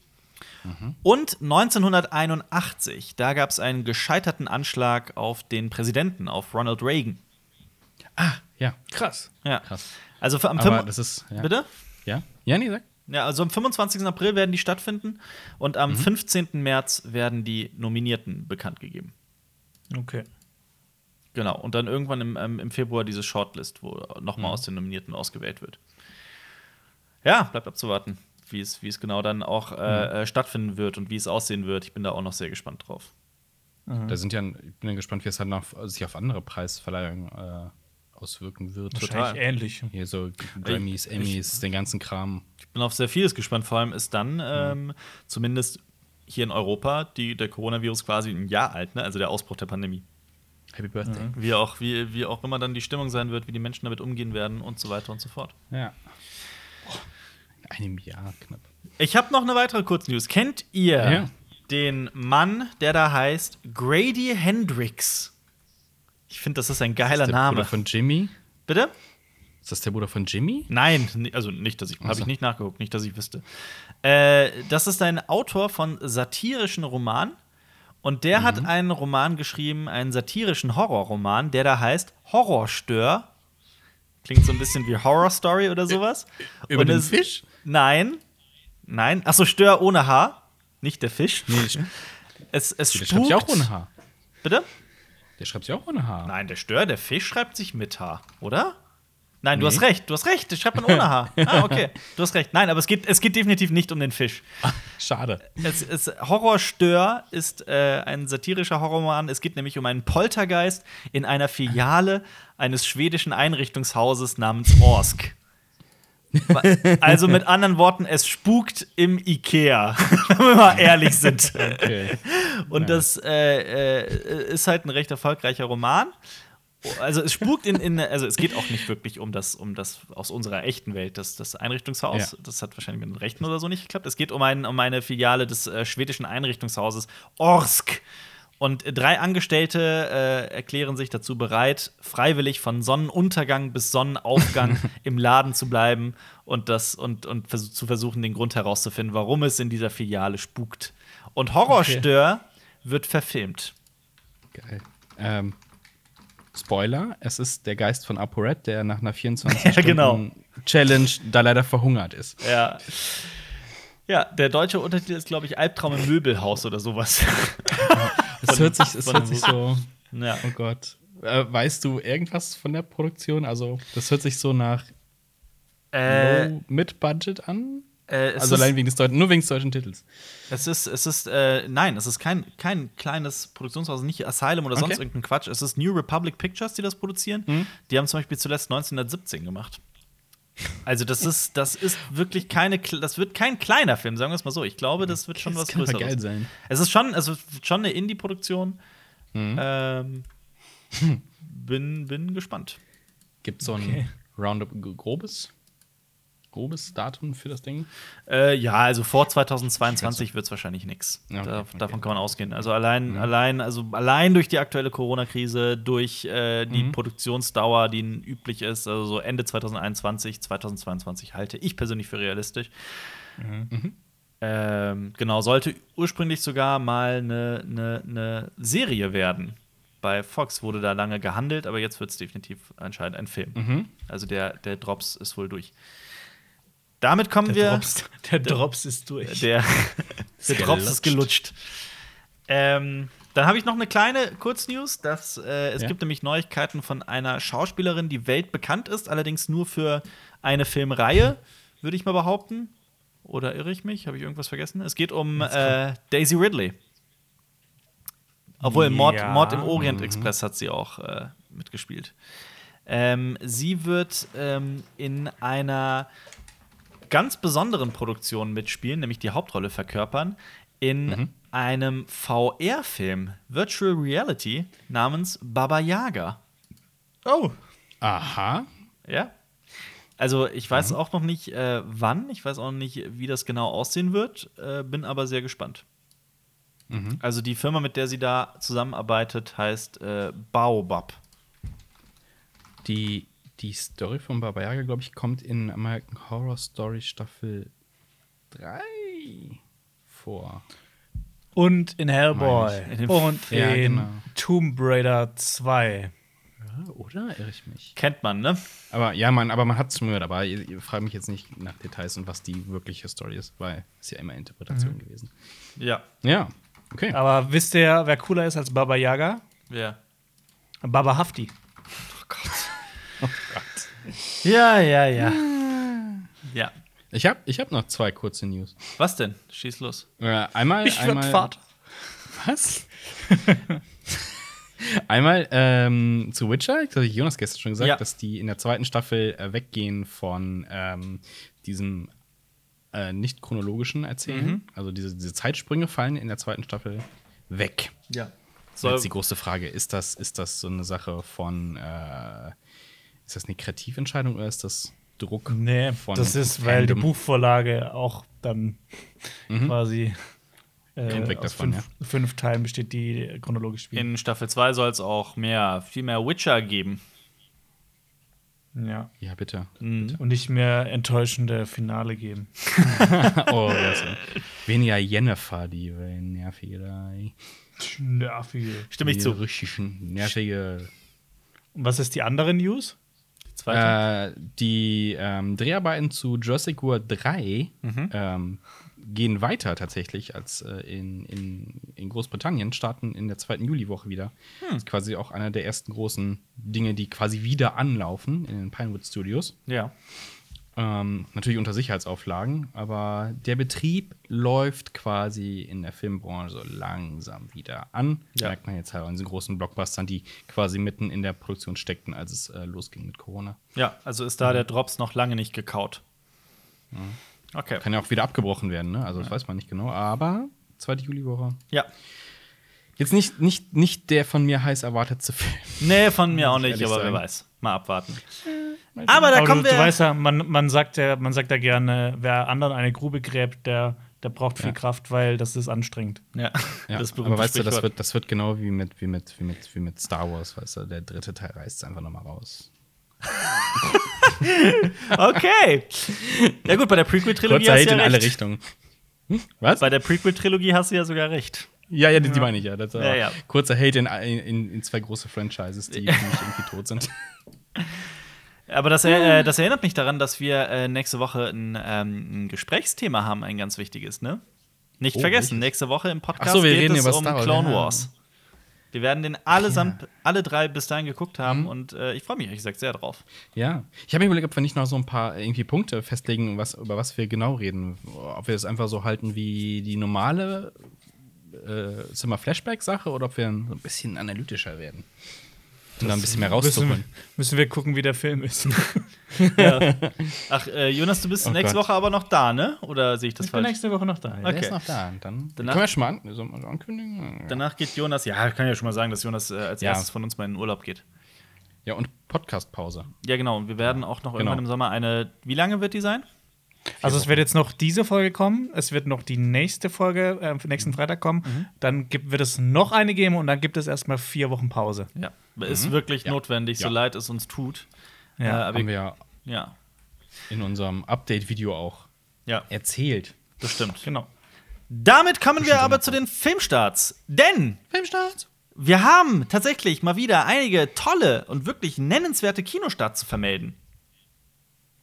Und 1981, da gab es einen gescheiterten Anschlag auf den Präsidenten, auf Ronald Reagan. Ah, ja. Krass. Ja. Krass. Also am Aber das ist. Ja. Bitte? Ja? Ja, nee, sag. Ja, also am 25. April werden die stattfinden und am 15. März werden die Nominierten bekannt gegeben. Okay. Genau, und dann irgendwann im, ähm, im Februar diese Shortlist, wo nochmal aus den Nominierten ausgewählt wird. Ja, bleibt abzuwarten, wie es, wie es genau dann auch äh, äh, stattfinden wird und wie es aussehen wird. Ich bin da auch noch sehr gespannt drauf. Da sind ja, ich bin ja gespannt, wie es halt noch, sich auf andere Preisverleihungen äh, auswirken wird. Wahrscheinlich ähnlich. Hier so Grammys, Emmys, den ganzen Kram. Ich bin auf sehr vieles gespannt. Vor allem ist dann ähm, zumindest hier in Europa die, der Coronavirus quasi ein Jahr alt, ne? also der Ausbruch der Pandemie. Happy Birthday. Wie auch, wie, wie auch immer dann die Stimmung sein wird, wie die Menschen damit umgehen werden und so weiter und so fort. Ja. In einem Jahr knapp. Ich habe noch eine weitere Kurznews. Kennt ihr Ja. den Mann, der da heißt Grady Hendrix? Ich finde, das ist ein geiler der Name. Bruder von Jimmy? Bitte? Ist das der Bruder von Jimmy? Nein, also nicht, dass ich habe ich nicht nachgeguckt, nicht, dass ich wüsste. Äh, das ist ein Autor von satirischen Romanen und der hat Mhm. einen Roman geschrieben, einen satirischen Horrorroman, der da heißt Horrorstör. Klingt so ein bisschen wie Horror Story oder sowas. Über Und den es- Fisch? Nein. Nein. Achso, Stör ohne H. Nicht der Fisch. Nee, Es, es spukt. sich auch ohne H. Bitte? Der schreibt sich auch ohne H. Nein, der Stör, der Fisch schreibt sich mit H, oder? Nein, du Nee. hast recht, du hast recht, der schreibt man ohne H. Ah, okay. Du hast recht. Nein, aber es geht, es geht definitiv nicht um den Fisch. Schade. Es, es, Horrorstör ist äh, ein satirischer Horrorroman. Es geht nämlich um einen Poltergeist in einer Filiale eines schwedischen Einrichtungshauses namens Orsk. Also mit anderen Worten, es spukt im Ikea, wenn wir mal ehrlich sind. Okay. Und Ja. das äh, äh, ist halt ein recht erfolgreicher Roman. Also es spukt in, in also es geht auch nicht wirklich um das, um das aus unserer echten Welt, das, das Einrichtungshaus. Ja. Das hat wahrscheinlich mit den Rechten oder so nicht geklappt. Es geht um, ein, um eine Filiale des äh, schwedischen Einrichtungshauses Orsk. Und drei Angestellte äh, erklären sich dazu bereit, freiwillig von Sonnenuntergang bis Sonnenaufgang im Laden zu bleiben und, das, und, und vers zu versuchen, den Grund herauszufinden, warum es in dieser Filiale spukt. Und Horrorstör wird verfilmt. Geil. Ähm, Spoiler: Es ist der Geist von ApoRed, der nach einer 24 Ja, genau. Challenge da leider verhungert ist. Ja. Ja, der deutsche Untertitel ist, glaube ich, Albtraum im Möbelhaus oder sowas. Es hört sich, es hört sich so. ja. Oh Gott. Äh, weißt du irgendwas von der Produktion? Also, das hört sich so nach Äh, Low Mid-Budget an. äh, Also ist, allein wegen des deutschen, nur wegen des deutschen Titels. es ist, es ist, äh, nein, es ist kein, kein kleines Produktionshaus, nicht Asylum oder sonst Okay. irgendein Quatsch. Es ist New Republic Pictures, die das produzieren. Mhm. Die haben zum Beispiel zuletzt 1917 gemacht. Also das ist, das ist wirklich keine, das wird kein kleiner Film, sagen wir es mal so. Ich glaube, das wird schon Das was kann Größeres. geil sein. Es ist schon, es ist schon eine Indie-Produktion. Mhm. Ähm, bin, bin gespannt. Gibt es so ein Okay. Roundup grobes, grobes Datum für das Ding? Äh, ja, also vor 2022 wird es wahrscheinlich nichts. Okay, da, okay. Mhm. Davon kann man ausgehen. Also allein, allein, also allein durch die aktuelle Corona-Krise, durch äh, die Mhm. Produktionsdauer, die üblich ist, also so Ende 2021, 2022 halte ich persönlich für realistisch. Mhm. Ähm, genau, sollte ursprünglich sogar mal eine ne, ne Serie werden. Bei Fox wurde da lange gehandelt, aber jetzt wird es definitiv anscheinend ein Film. Mhm. Also der, der Drops ist wohl durch. Damit kommen Der wir. Drops, der Drops ist durch. Der, der Drops ist gelutscht. Ähm, dann habe ich noch eine kleine Kurznews. Dass, äh, es Ja. gibt nämlich Neuigkeiten von einer Schauspielerin, die weltbekannt ist, allerdings nur für eine Filmreihe, würde ich mal behaupten. Oder irre ich mich? Habe ich irgendwas vergessen? Es geht um äh, Daisy Ridley. Obwohl, Mord, Ja. Mord im Orient Express hat sie auch äh, mitgespielt. Ähm, sie wird ähm, in einer ganz besonderen Produktion mitspielen, nämlich die Hauptrolle verkörpern, in einem VR-Film, Virtual Reality, namens Baba Yaga. Oh. Aha. Ja. Also ich weiß auch noch nicht, äh, wann, ich weiß auch noch nicht, wie das genau aussehen wird, äh, bin aber sehr gespannt. Also die Firma, mit der sie da zusammenarbeitet, heißt äh, Baobab. Die, die Story von Baba Yaga, glaube ich, kommt in American Horror Story Staffel 3 vor. Und in Hellboy. Ich. In den- Und Ja, in genau. Tomb Raider 2. Ja, oder? Irre ich mich? Kennt man, ne? Aber ja, man, aber man hat es schon gehört, aber ihr, ihr fragt mich jetzt nicht nach Details und was die wirkliche Story ist, weil es ja immer Interpretation gewesen. Ja. Ja, okay. Aber wisst ihr, wer cooler ist als Baba Yaga? Ja. Baba Hafti. Ja, ja, ja. Ja. Ich habe ich hab noch zwei kurze News. Was denn? Schieß los. Äh, einmal, Ich werd einmal, Vater. Was? Einmal ähm, zu Witcher, das habe ich Jonas gestern schon gesagt, Ja. dass die in der zweiten Staffel äh, weggehen von ähm, diesem äh, nicht chronologischen Erzählen. Mhm. Also diese, diese Zeitsprünge fallen in der zweiten Staffel weg. Ja. So, jetzt die große Frage, ist das, ist das so eine Sache von, äh, ist das eine Kreativentscheidung oder ist das Druck Nee, von das ist, weil die Fandom? Buchvorlage auch dann quasi äh, weg aus davon, fünf, fünf Teilen besteht, die chronologisch spielen. In Staffel 2 soll es auch mehr, viel mehr Witcher geben. ja. Ja, bitte. Und nicht mehr enttäuschende Finale geben. oh, das weniger Jennifer, die nervige da. Nervige. Stimme ich zu. Richtig nervige. Und was ist die andere News? Zweite. Äh, die ähm, Dreharbeiten zu Jurassic World 3 Mhm. ähm, gehen weiter tatsächlich als äh, in, in, in Großbritannien, starten in der zweiten Juliwoche wieder. Hm. Das ist quasi auch einer der ersten großen Dinge, die quasi wieder anlaufen in den Pinewood Studios. ja. Ähm, natürlich unter Sicherheitsauflagen, aber der Betrieb läuft quasi in der Filmbranche so langsam wieder an. Ja. Merkt man jetzt halt an diesen großen Blockbustern, die quasi mitten in der Produktion steckten, als es äh, losging mit Corona. Ja, also ist da der Drops noch lange nicht gekaut. Okay. Kann ja auch wieder abgebrochen werden, ne? Also das weiß man nicht genau, aber zweite Juliwoche. Ja. Jetzt nicht, nicht, nicht der von mir heiß erwartete Film. Nee, von mir auch nicht, aber wer sagen. weiß. Mal abwarten. Aber da Aber kommen du, du wir. weißt ja, man, man sagt ja, man sagt ja gerne, wer anderen eine Grube gräbt, der, der braucht viel Ja. Kraft, weil das ist anstrengend. ja, Ja, das aber weißt du, das wird, das wird genau wie mit, wie, mit, wie, mit, wie mit Star Wars, weißt du, der dritte Teil reißt einfach nochmal raus. Okay. Ja, gut, bei der Prequel-Trilogie Kurzer hast Hate du in ja alle recht. Richtungen. Hm? Was? Bei der Prequel-Trilogie hast du ja sogar recht. Ja, ja, die, die meine ich ja. Das Ja, ja. Kurzer Hate in, in, in zwei große Franchises, die für mich irgendwie tot sind. Aber das, äh, das erinnert mich daran, dass wir äh, nächste Woche ein, ähm, ein Gesprächsthema haben, ein ganz wichtiges, ne? Nicht Oh, vergessen, welches? nächste Woche im Podcast so, wir geht reden es über um Star Wars, Clone ja. Wars. Wir werden den allesamt, alle drei bis dahin geguckt haben und äh, ich freue mich ehrlich gesagt sehr drauf. Ja. Ich habe mir überlegt, ob wir nicht noch so ein paar irgendwie Punkte festlegen, was, über was wir genau reden. Ob wir es einfach so halten wie die normale äh, Zimmer Flashback-Sache oder ob wir ein bisschen analytischer werden. Um da ein bisschen mehr Müssen, rauszuholen. müssen wir gucken, wie der Film ist. Ach, äh, Jonas, du bist Oh nächste Gott. Woche aber noch da, ne? Oder sehe ich das Ich bin falsch? nächste Woche noch da. Der Okay. ist noch da. Dann Danach- können wir schon mal, an, so mal ankündigen. Danach geht Jonas, ja, ich kann ja schon mal sagen, dass Jonas äh, als Ja. erstes von uns mal in den Urlaub geht. Ja, und Podcast-Pause. Ja, genau. Und wir werden auch noch irgendwann Genau. im Sommer eine. Wie lange wird die sein? Also es wird jetzt noch diese Folge kommen, es wird noch die nächste Folge äh, für nächsten Freitag kommen, Mhm. dann gibt, wird es noch eine geben und dann gibt es erstmal vier Wochen Pause. Ja. Ist wirklich Ja. notwendig, so Ja. leid es uns tut. Ja, äh, aber Haben wir ja ja. in unserem Update-Video auch Ja. erzählt. Das stimmt. Genau. Damit kommen wir aber zu den Filmstarts. Denn Filmstart. wir haben tatsächlich mal wieder einige tolle und wirklich nennenswerte Kinostarts zu vermelden.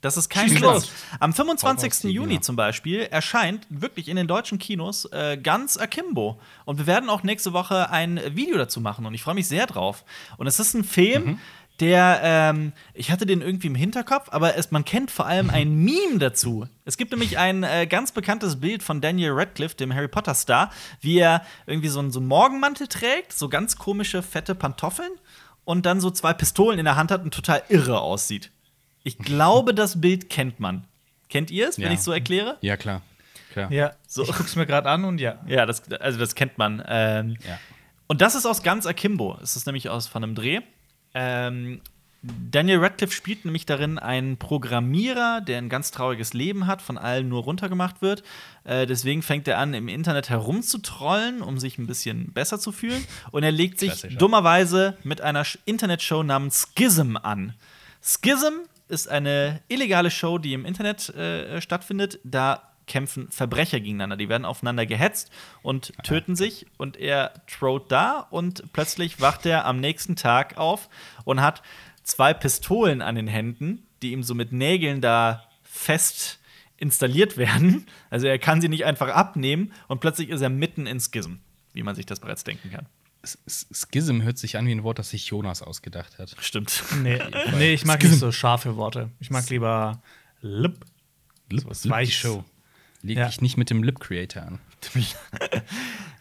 Das ist kein los. Am Hau raus, 25. die Juni zum Beispiel erscheint wirklich in den deutschen Kinos äh, ganz Akimbo. Und wir werden auch nächste Woche ein Video dazu machen. Und ich freue mich sehr drauf. Und es ist ein Film, Mhm. der, ähm, ich hatte den irgendwie im Hinterkopf, aber es, man kennt vor allem ein Meme dazu. Es gibt nämlich ein äh, ganz bekanntes Bild von Daniel Radcliffe, dem Harry Potter-Star, wie er irgendwie so einen, so einen Morgenmantel trägt, so ganz komische, fette Pantoffeln und dann so zwei Pistolen in der Hand hat und total irre aussieht. Ich glaube, das Bild kennt man. Kennt ihr es, wenn Ja. ich so erkläre? Ja, klar. klar. Ja, So. ich guck's mir gerade an und ja. Ja, das, also das kennt man. Ähm, Ja. Und das ist aus ganz Akimbo. Es ist nämlich aus von einem Dreh. Ähm, Daniel Radcliffe spielt nämlich darin einen Programmierer, der ein ganz trauriges Leben hat, von allen nur runtergemacht wird. Äh, deswegen fängt er an, im Internet herumzutrollen, um sich ein bisschen besser zu fühlen. Und er legt sich dummerweise mit einer Internetshow namens Schism an. Schism ist eine illegale Show, die im Internet äh, stattfindet. Da kämpfen Verbrecher gegeneinander. Die werden aufeinander gehetzt und töten sich. Und er trollt da und plötzlich wacht er am nächsten Tag auf und hat zwei Pistolen an den Händen, die ihm so mit Nägeln da fest installiert werden. Also er kann sie nicht einfach abnehmen und plötzlich ist er mitten in Schism, wie man sich das bereits denken kann. Schism hört sich an wie ein Wort, das sich Jonas ausgedacht hat. Stimmt. Nee, nee ich mag Schism. nicht so scharfe Worte. Ich mag lieber Lip. Lip, was Lip Weiches. Show. Leg Ja. dich nicht mit dem Lip Creator an.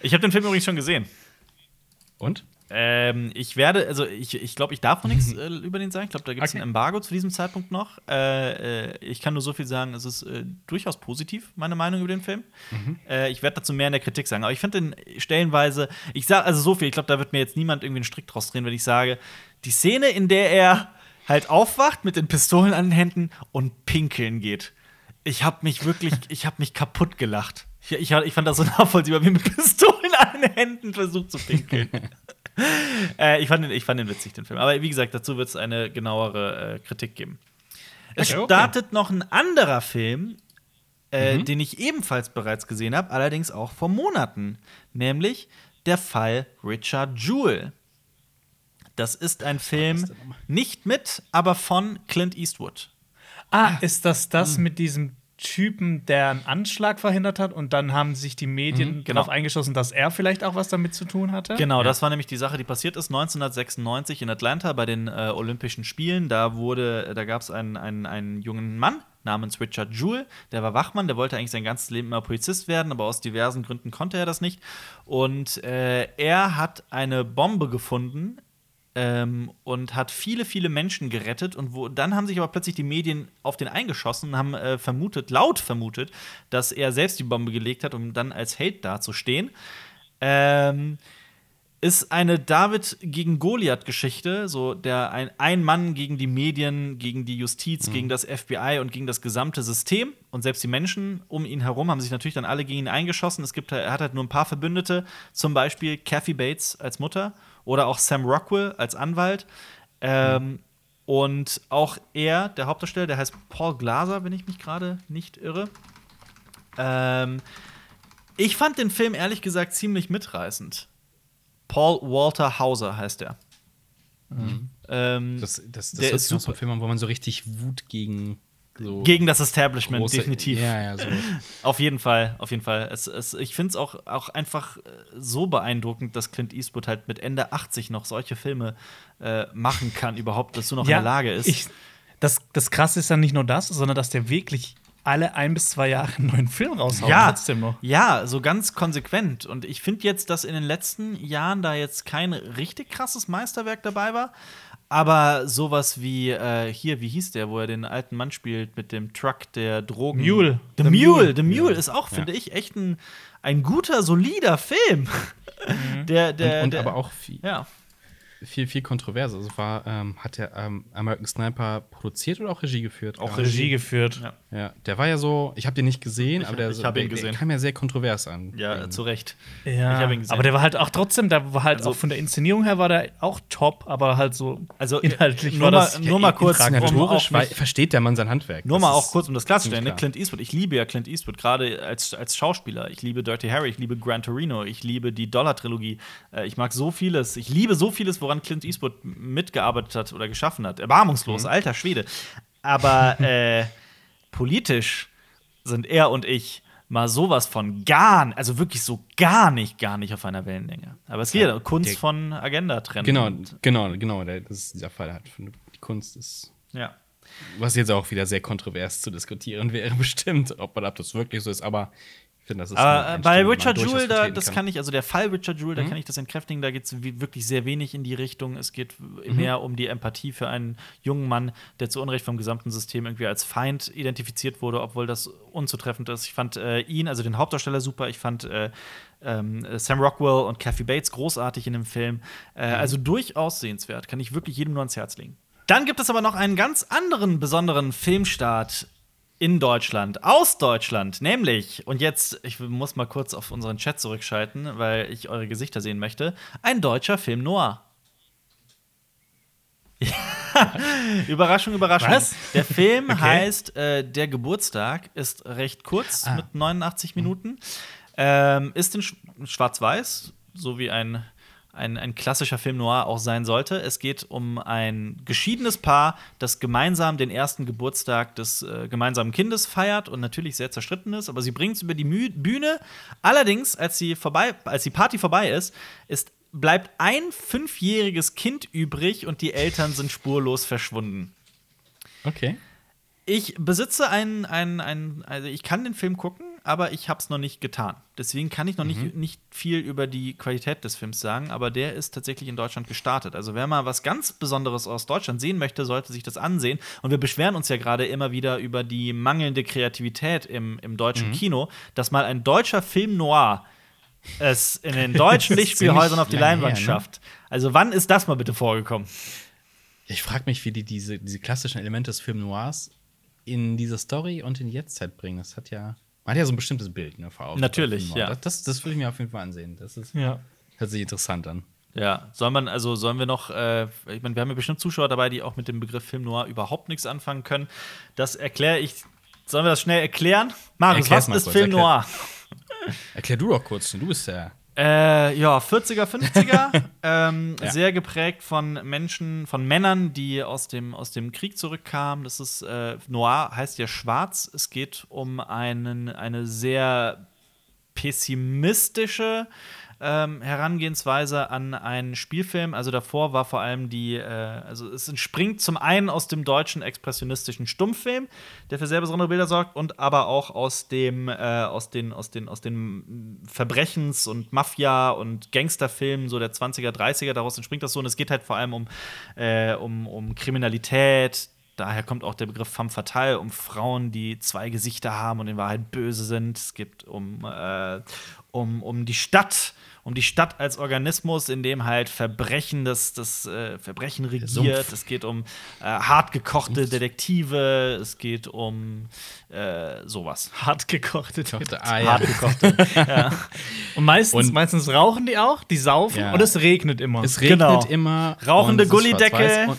Ich habe den Film übrigens schon gesehen. Und? Ähm, ich werde, also ich, ich glaube, ich darf noch nichts äh, über den sagen. Ich glaube, da gibt es Okay. ein Embargo zu diesem Zeitpunkt noch. Äh, äh, ich kann nur so viel sagen, es ist äh, durchaus positiv, meine Meinung über den Film. Äh, ich werde dazu mehr in der Kritik sagen. Aber ich finde den stellenweise, ich sage also so viel, ich glaube, da wird mir jetzt niemand irgendwie einen Strick draus drehen, wenn ich sage, die Szene, in der er halt aufwacht mit den Pistolen an den Händen und pinkeln geht. Ich habe mich wirklich, ich habe mich kaputt gelacht. Ich, ich, ich fand das so nachvollziehbar, wie mit Pistolen an den Händen versucht zu pinkeln. Äh, ich, fand den, ich fand den witzig, den Film. Aber wie gesagt, dazu wird es eine genauere äh, Kritik geben. Es Okay, okay. startet noch ein anderer Film, äh, den ich ebenfalls bereits gesehen habe, allerdings auch vor Monaten. Nämlich der Fall Richard Jewell. Das ist ein Film nicht mit, aber von Clint Eastwood. Ah, ist das das mit diesem Typen, der einen Anschlag verhindert hat und dann haben sich die Medien genau. darauf eingeschossen, dass er vielleicht auch was damit zu tun hatte? Genau, das war nämlich die Sache, die passiert ist 1996 in Atlanta bei den äh, Olympischen Spielen. Da wurde, da gab es einen, einen, einen jungen Mann namens Richard Jewell, der war Wachmann, der wollte eigentlich sein ganzes Leben immer Polizist werden, aber aus diversen Gründen konnte er das nicht. Und äh, er hat eine Bombe gefunden ähm, und hat viele, viele Menschen gerettet. Und wo, dann haben sich aber plötzlich die Medien auf den eingeschossen und haben äh, vermutet, laut vermutet, dass er selbst die Bombe gelegt hat, um dann als Held dazustehen. Ähm, ist eine David gegen Goliath-Geschichte, so der ein, ein Mann gegen die Medien, gegen die Justiz, gegen das FBI und gegen das gesamte System. Und selbst die Menschen um ihn herum haben sich natürlich dann alle gegen ihn eingeschossen. Es gibt, er hat halt nur ein paar Verbündete, zum Beispiel Kathy Bates als Mutter oder auch Sam Rockwell als Anwalt. Ähm, Und auch er, der Hauptdarsteller, der heißt Paul Glaser, wenn ich mich gerade nicht irre. Ähm, ich fand den Film ehrlich gesagt ziemlich mitreißend. Paul Walter Hauser heißt er. Ähm, Das, das, das Der hört ist sich super. ein Film an, wo man so richtig Wut gegen so gegen das Establishment, große- definitiv. Ja, ja, so. Auf jeden Fall, auf jeden Fall. Es, es, ich finde es auch, auch einfach äh, so beeindruckend, dass Clint Eastwood halt mit Ende 80 noch solche Filme äh, machen kann, überhaupt dazu noch in der Lage ist. Ich, das, das Krasse ist dann nicht nur das, sondern dass der wirklich alle ein bis zwei Jahre einen neuen Film raushaut. ja, trotzdem noch. ja, so ganz konsequent. Und ich finde jetzt, dass in den letzten Jahren da jetzt kein richtig krasses Meisterwerk dabei war. Aber sowas wie äh, hier, wie hieß der, wo er den alten Mann spielt mit dem Truck der Drogen. Mule. The, The Mule. Mule. The Mule ist auch, finde ich, echt ein, ein guter, solider Film. Der, der, und, und der, aber auch viel, Ja. Viel, viel kontroverser. Also war, ähm, hat der ähm, American Sniper produziert oder auch Regie geführt? Auch Regie geführt. Ja. Ja, der war ja so, ich habe den nicht gesehen, Ich- aber der, ich hab ihn der, gesehen. der kam ja sehr kontrovers an. Ja, zu Recht. Ja, Ich hab ihn gesehen. aber der war halt auch trotzdem, da war halt Also- auch von der Inszenierung her war der auch top, aber halt so Also, inhaltlich nur war mal- das nur mal kurz, um Inszenatorisch wei- versteht der Mann sein Handwerk. Nur Das mal auch kurz, um das klarzustellen, ne? Clint Eastwood. Ich liebe ja Clint Eastwood, gerade als, als Schauspieler. Ich liebe Dirty Harry, ich liebe Gran Torino, ich liebe die Dollar-Trilogie. Äh, ich mag so vieles. Ich liebe so vieles, woran Clint Eastwood mitgearbeitet hat oder geschaffen hat. Erbarmungslos, alter Schwede. Aber äh, politisch sind er und ich mal sowas von gar, also wirklich so gar nicht, gar nicht auf einer Wellenlänge. Aber es geht ja, Kunst der- von Agenda trennen. Genau, genau, genau. Das ist dieser Fall hat. Die Kunst ist. ja. Was jetzt auch wieder sehr kontrovers zu diskutieren wäre, bestimmt, ob, ob das wirklich so ist, aber finde, das ist. Aber äh, bei man Richard Jewell, da, das kann ich, also der Fall Richard Jewell, da kann ich das entkräftigen, da geht es wirklich sehr wenig in die Richtung. Es geht mehr um die Empathie für einen jungen Mann, der zu Unrecht vom gesamten System irgendwie als Feind identifiziert wurde, obwohl das unzutreffend ist. Ich fand äh, ihn, also den Hauptdarsteller, super. Ich fand äh, ähm, Sam Rockwell und Kathy Bates großartig in dem Film. Äh, Also durchaus sehenswert. Kann ich wirklich jedem nur ans Herz legen. Dann gibt es aber noch einen ganz anderen besonderen Filmstart in Deutschland, aus Deutschland, nämlich, und jetzt, ich muss mal kurz auf unseren Chat zurückschalten, weil ich eure Gesichter sehen möchte, ein deutscher Film noir. Überraschung, Überraschung. Was? Der Film Okay. heißt äh, Der Geburtstag, ist recht kurz Ah. mit 89 Minuten. Ähm, ist in Sch Schwarz-Weiß, so wie ein, ein, ein klassischer Film noir auch sein sollte. Es geht um ein geschiedenes Paar, das gemeinsam den ersten Geburtstag des äh, gemeinsamen Kindes feiert und natürlich sehr zerstritten ist, aber sie bringt es über die Mü Bühne. Allerdings, als, sie vorbei, als die Party vorbei ist, ist bleibt ein fünfjähriges Kind übrig und die Eltern sind spurlos verschwunden. Okay. Ich besitze einen, einen, einen, also ich kann den Film gucken, aber ich habe es noch nicht getan. Deswegen kann ich noch nicht, nicht viel über die Qualität des Films sagen, aber der ist tatsächlich in Deutschland gestartet. Also wer mal was ganz Besonderes aus Deutschland sehen möchte, sollte sich das ansehen. Und wir beschweren uns ja gerade immer wieder über die mangelnde Kreativität im, im deutschen Kino, dass mal ein deutscher Film noir es in den deutschen Lichtspielhäusern auf die Leinwand her, ne? schafft. Also wann ist das mal bitte vorgekommen? Ich frage mich, wie die diese, diese klassischen Elemente des Film Noirs in diese Story und in die Jetztzeit bringen. Das hat ja. Man hat ja so ein bestimmtes Bild, ne, vor Augen. Natürlich, ja. Das, das, würde ich mir auf jeden Fall ansehen. Das ist, Ja. hört sich interessant an. Ja, soll man, also sollen wir noch, äh, ich meine, wir haben ja bestimmt Zuschauer dabei, die auch mit dem Begriff Film Noir überhaupt nichts anfangen können. Das erkläre ich. Sollen wir das schnell erklären? Marius, Erklär's was ist kurz, Film erklär. Noir? Erklär du doch kurz, denn du bist ja. Äh, ja, 40er, 50er. ähm, Ja. Sehr geprägt von Menschen, von Männern, die aus dem, aus dem Krieg zurückkamen. Das ist, äh, Noir heißt ja schwarz. Es geht um einen, eine sehr pessimistische ähm, Herangehensweise an einen Spielfilm. Also davor war vor allem die, äh, also es entspringt zum einen aus dem deutschen expressionistischen Stummfilm, der für sehr besondere Bilder sorgt, und aber auch aus dem, äh, aus den, aus den, aus den Verbrechens- und Mafia- und Gangsterfilmen so der 20er, 30er, daraus entspringt das so. Und es geht halt vor allem um, äh, um, um Kriminalität, Daher kommt auch der Begriff femme fatale, um Frauen, die zwei Gesichter haben und in Wahrheit böse sind. Es geht um, äh, um, um die Stadt, um die Stadt als Organismus, in dem halt Verbrechen das, das äh, Verbrechen regiert. Es geht um äh, hart gekochte Detektive. Es geht um äh, sowas. Hart gekochte. Dachte, ah, ja. Hart gekochte. Und meistens, Und- meistens rauchen die auch, die saufen Ja. und es regnet immer. Es regnet Genau. immer. Rauchende Gullideckel.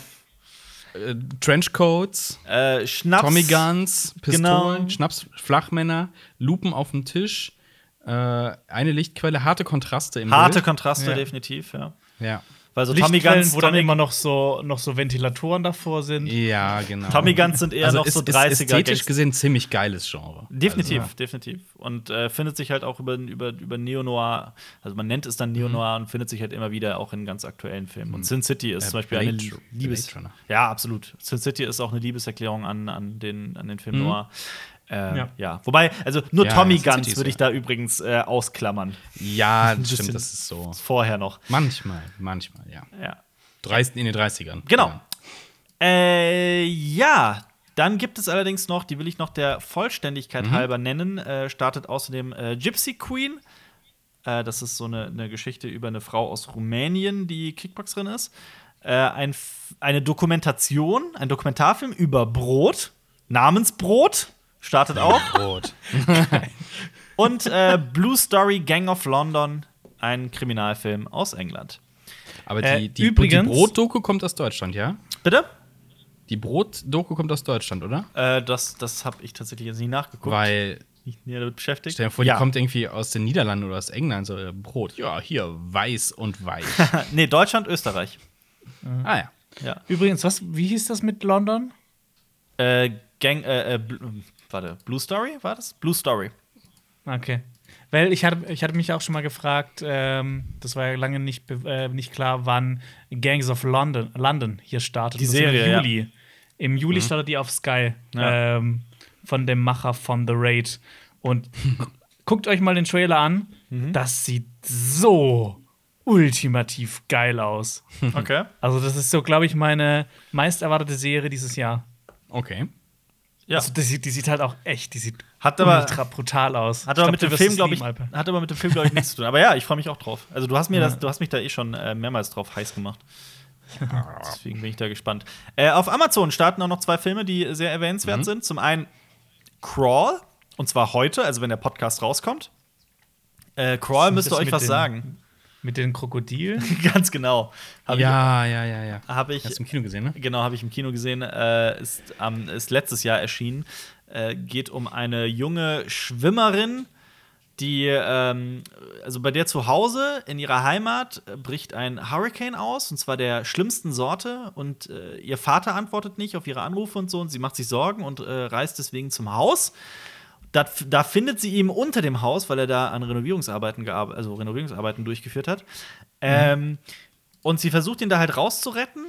Äh, Trenchcoats, äh, Schnaps. Tommy Guns, Pistolen, Genau. Schnaps, Flachmänner, Lupen auf dem Tisch, äh, eine Lichtquelle, harte Kontraste im Harte Bild. Kontraste, Ja. definitiv, ja. Ja. Weil so Tommy Lichtquellen, Guns, wo dann immer noch so, noch so Ventilatoren davor sind. Ja, genau. Tommy Guns sind eher also noch ist, so ist 30er ästhetisch Gangster- gesehen ein ziemlich geiles Genre. Definitiv, Also, definitiv. Und äh, findet sich halt auch über, über, über Neo-Noir, also man nennt es dann Neo-Noir und findet sich halt immer wieder auch in ganz aktuellen Filmen. Und Sin City ist Äh, zum Beispiel Blade eine Liebes. Ja, absolut. Sin City ist auch eine Liebeserklärung an, an, den, an den Film Noir. Äh, ja. Ja. Wobei, also nur Ja, Tommy Guns würde ich da übrigens äh, ausklammern. ja, das stimmt, das ist so. Vorher noch. Manchmal, manchmal, ja. Ja. 30, in den 30ern. Genau. Ja. Äh, ja. Dann gibt es allerdings noch, die will ich noch der Vollständigkeit halber nennen, äh, startet außerdem äh, Gypsy Queen. Äh, das ist so eine, eine Geschichte über eine Frau aus Rumänien, die Kickboxerin ist. Äh, ein, eine Dokumentation, ein Dokumentarfilm über Brot, namens Brot, startet auch. Brot. Und äh, Blue Story Gang of London, ein Kriminalfilm aus England. Aber die, Äh, die, übrigens- die Brotdoku kommt aus Deutschland, ja? Bitte? Die Brotdoku kommt aus Deutschland, oder? Äh, das das habe ich tatsächlich jetzt nicht nachgeguckt. Weil, nicht näher damit beschäftigt. stell dir vor, ja. die kommt irgendwie aus den Niederlanden oder aus England, so äh, Brot. Ja, hier, weiß und weich. nee, Deutschland, Österreich. ah ja. Ja. Übrigens, was, wie hieß das mit London? Äh, Gang, äh, äh, warte, Blue Story war das? Blue Story. Okay. Weil ich hatte, ich hatte mich auch schon mal gefragt, ähm, das war ja lange nicht, äh, nicht klar, wann Gangs of London, London hier startet. Die Das ist im Serie, ja. Juli. Im Juli startet die auf Sky Ja. ähm, von dem Macher von The Raid. Und gu- guckt euch mal den Trailer an. Mhm. Das sieht so ultimativ geil aus. Okay. Also, das ist so, glaube ich, meine meist erwartete Serie dieses Jahr. Okay. Ja. Also, die, sieht- die sieht halt auch echt, die sieht Hat aber- ultra brutal aus. Hat aber glaub, mit dem Film, glaube ich, lieben, hat aber mit dem Film, glaube ich, nichts zu tun. Aber ja, ich freue mich auch drauf. Also du hast mir das, du hast mich da eh schon äh, mehrmals drauf heiß gemacht. Deswegen bin ich da gespannt. Äh, auf Amazon starten auch noch zwei Filme, die sehr erwähnenswert sind. Zum einen Crawl, und zwar heute, also wenn der Podcast rauskommt. Äh, Crawl müsste euch was den- sagen. Mit den Krokodilen? Ganz genau. Hab ja, ja, ja, ja. ich, hab ich, Hast du im Kino gesehen, ne? Genau, habe ich im Kino gesehen. Äh, ist, am ist letztes Jahr erschienen. Äh, geht um eine junge Schwimmerin, die, ähm, also bei der zu Hause in ihrer Heimat äh, bricht ein Hurricane aus, und zwar der schlimmsten Sorte. Und äh, ihr Vater antwortet nicht auf ihre Anrufe und so, und sie macht sich Sorgen und äh, reist deswegen zum Haus. Da, da findet sie ihn unter dem Haus, weil er da an Renovierungsarbeiten also Renovierungsarbeiten durchgeführt hat. Ähm, und sie versucht ihn da halt rauszuretten.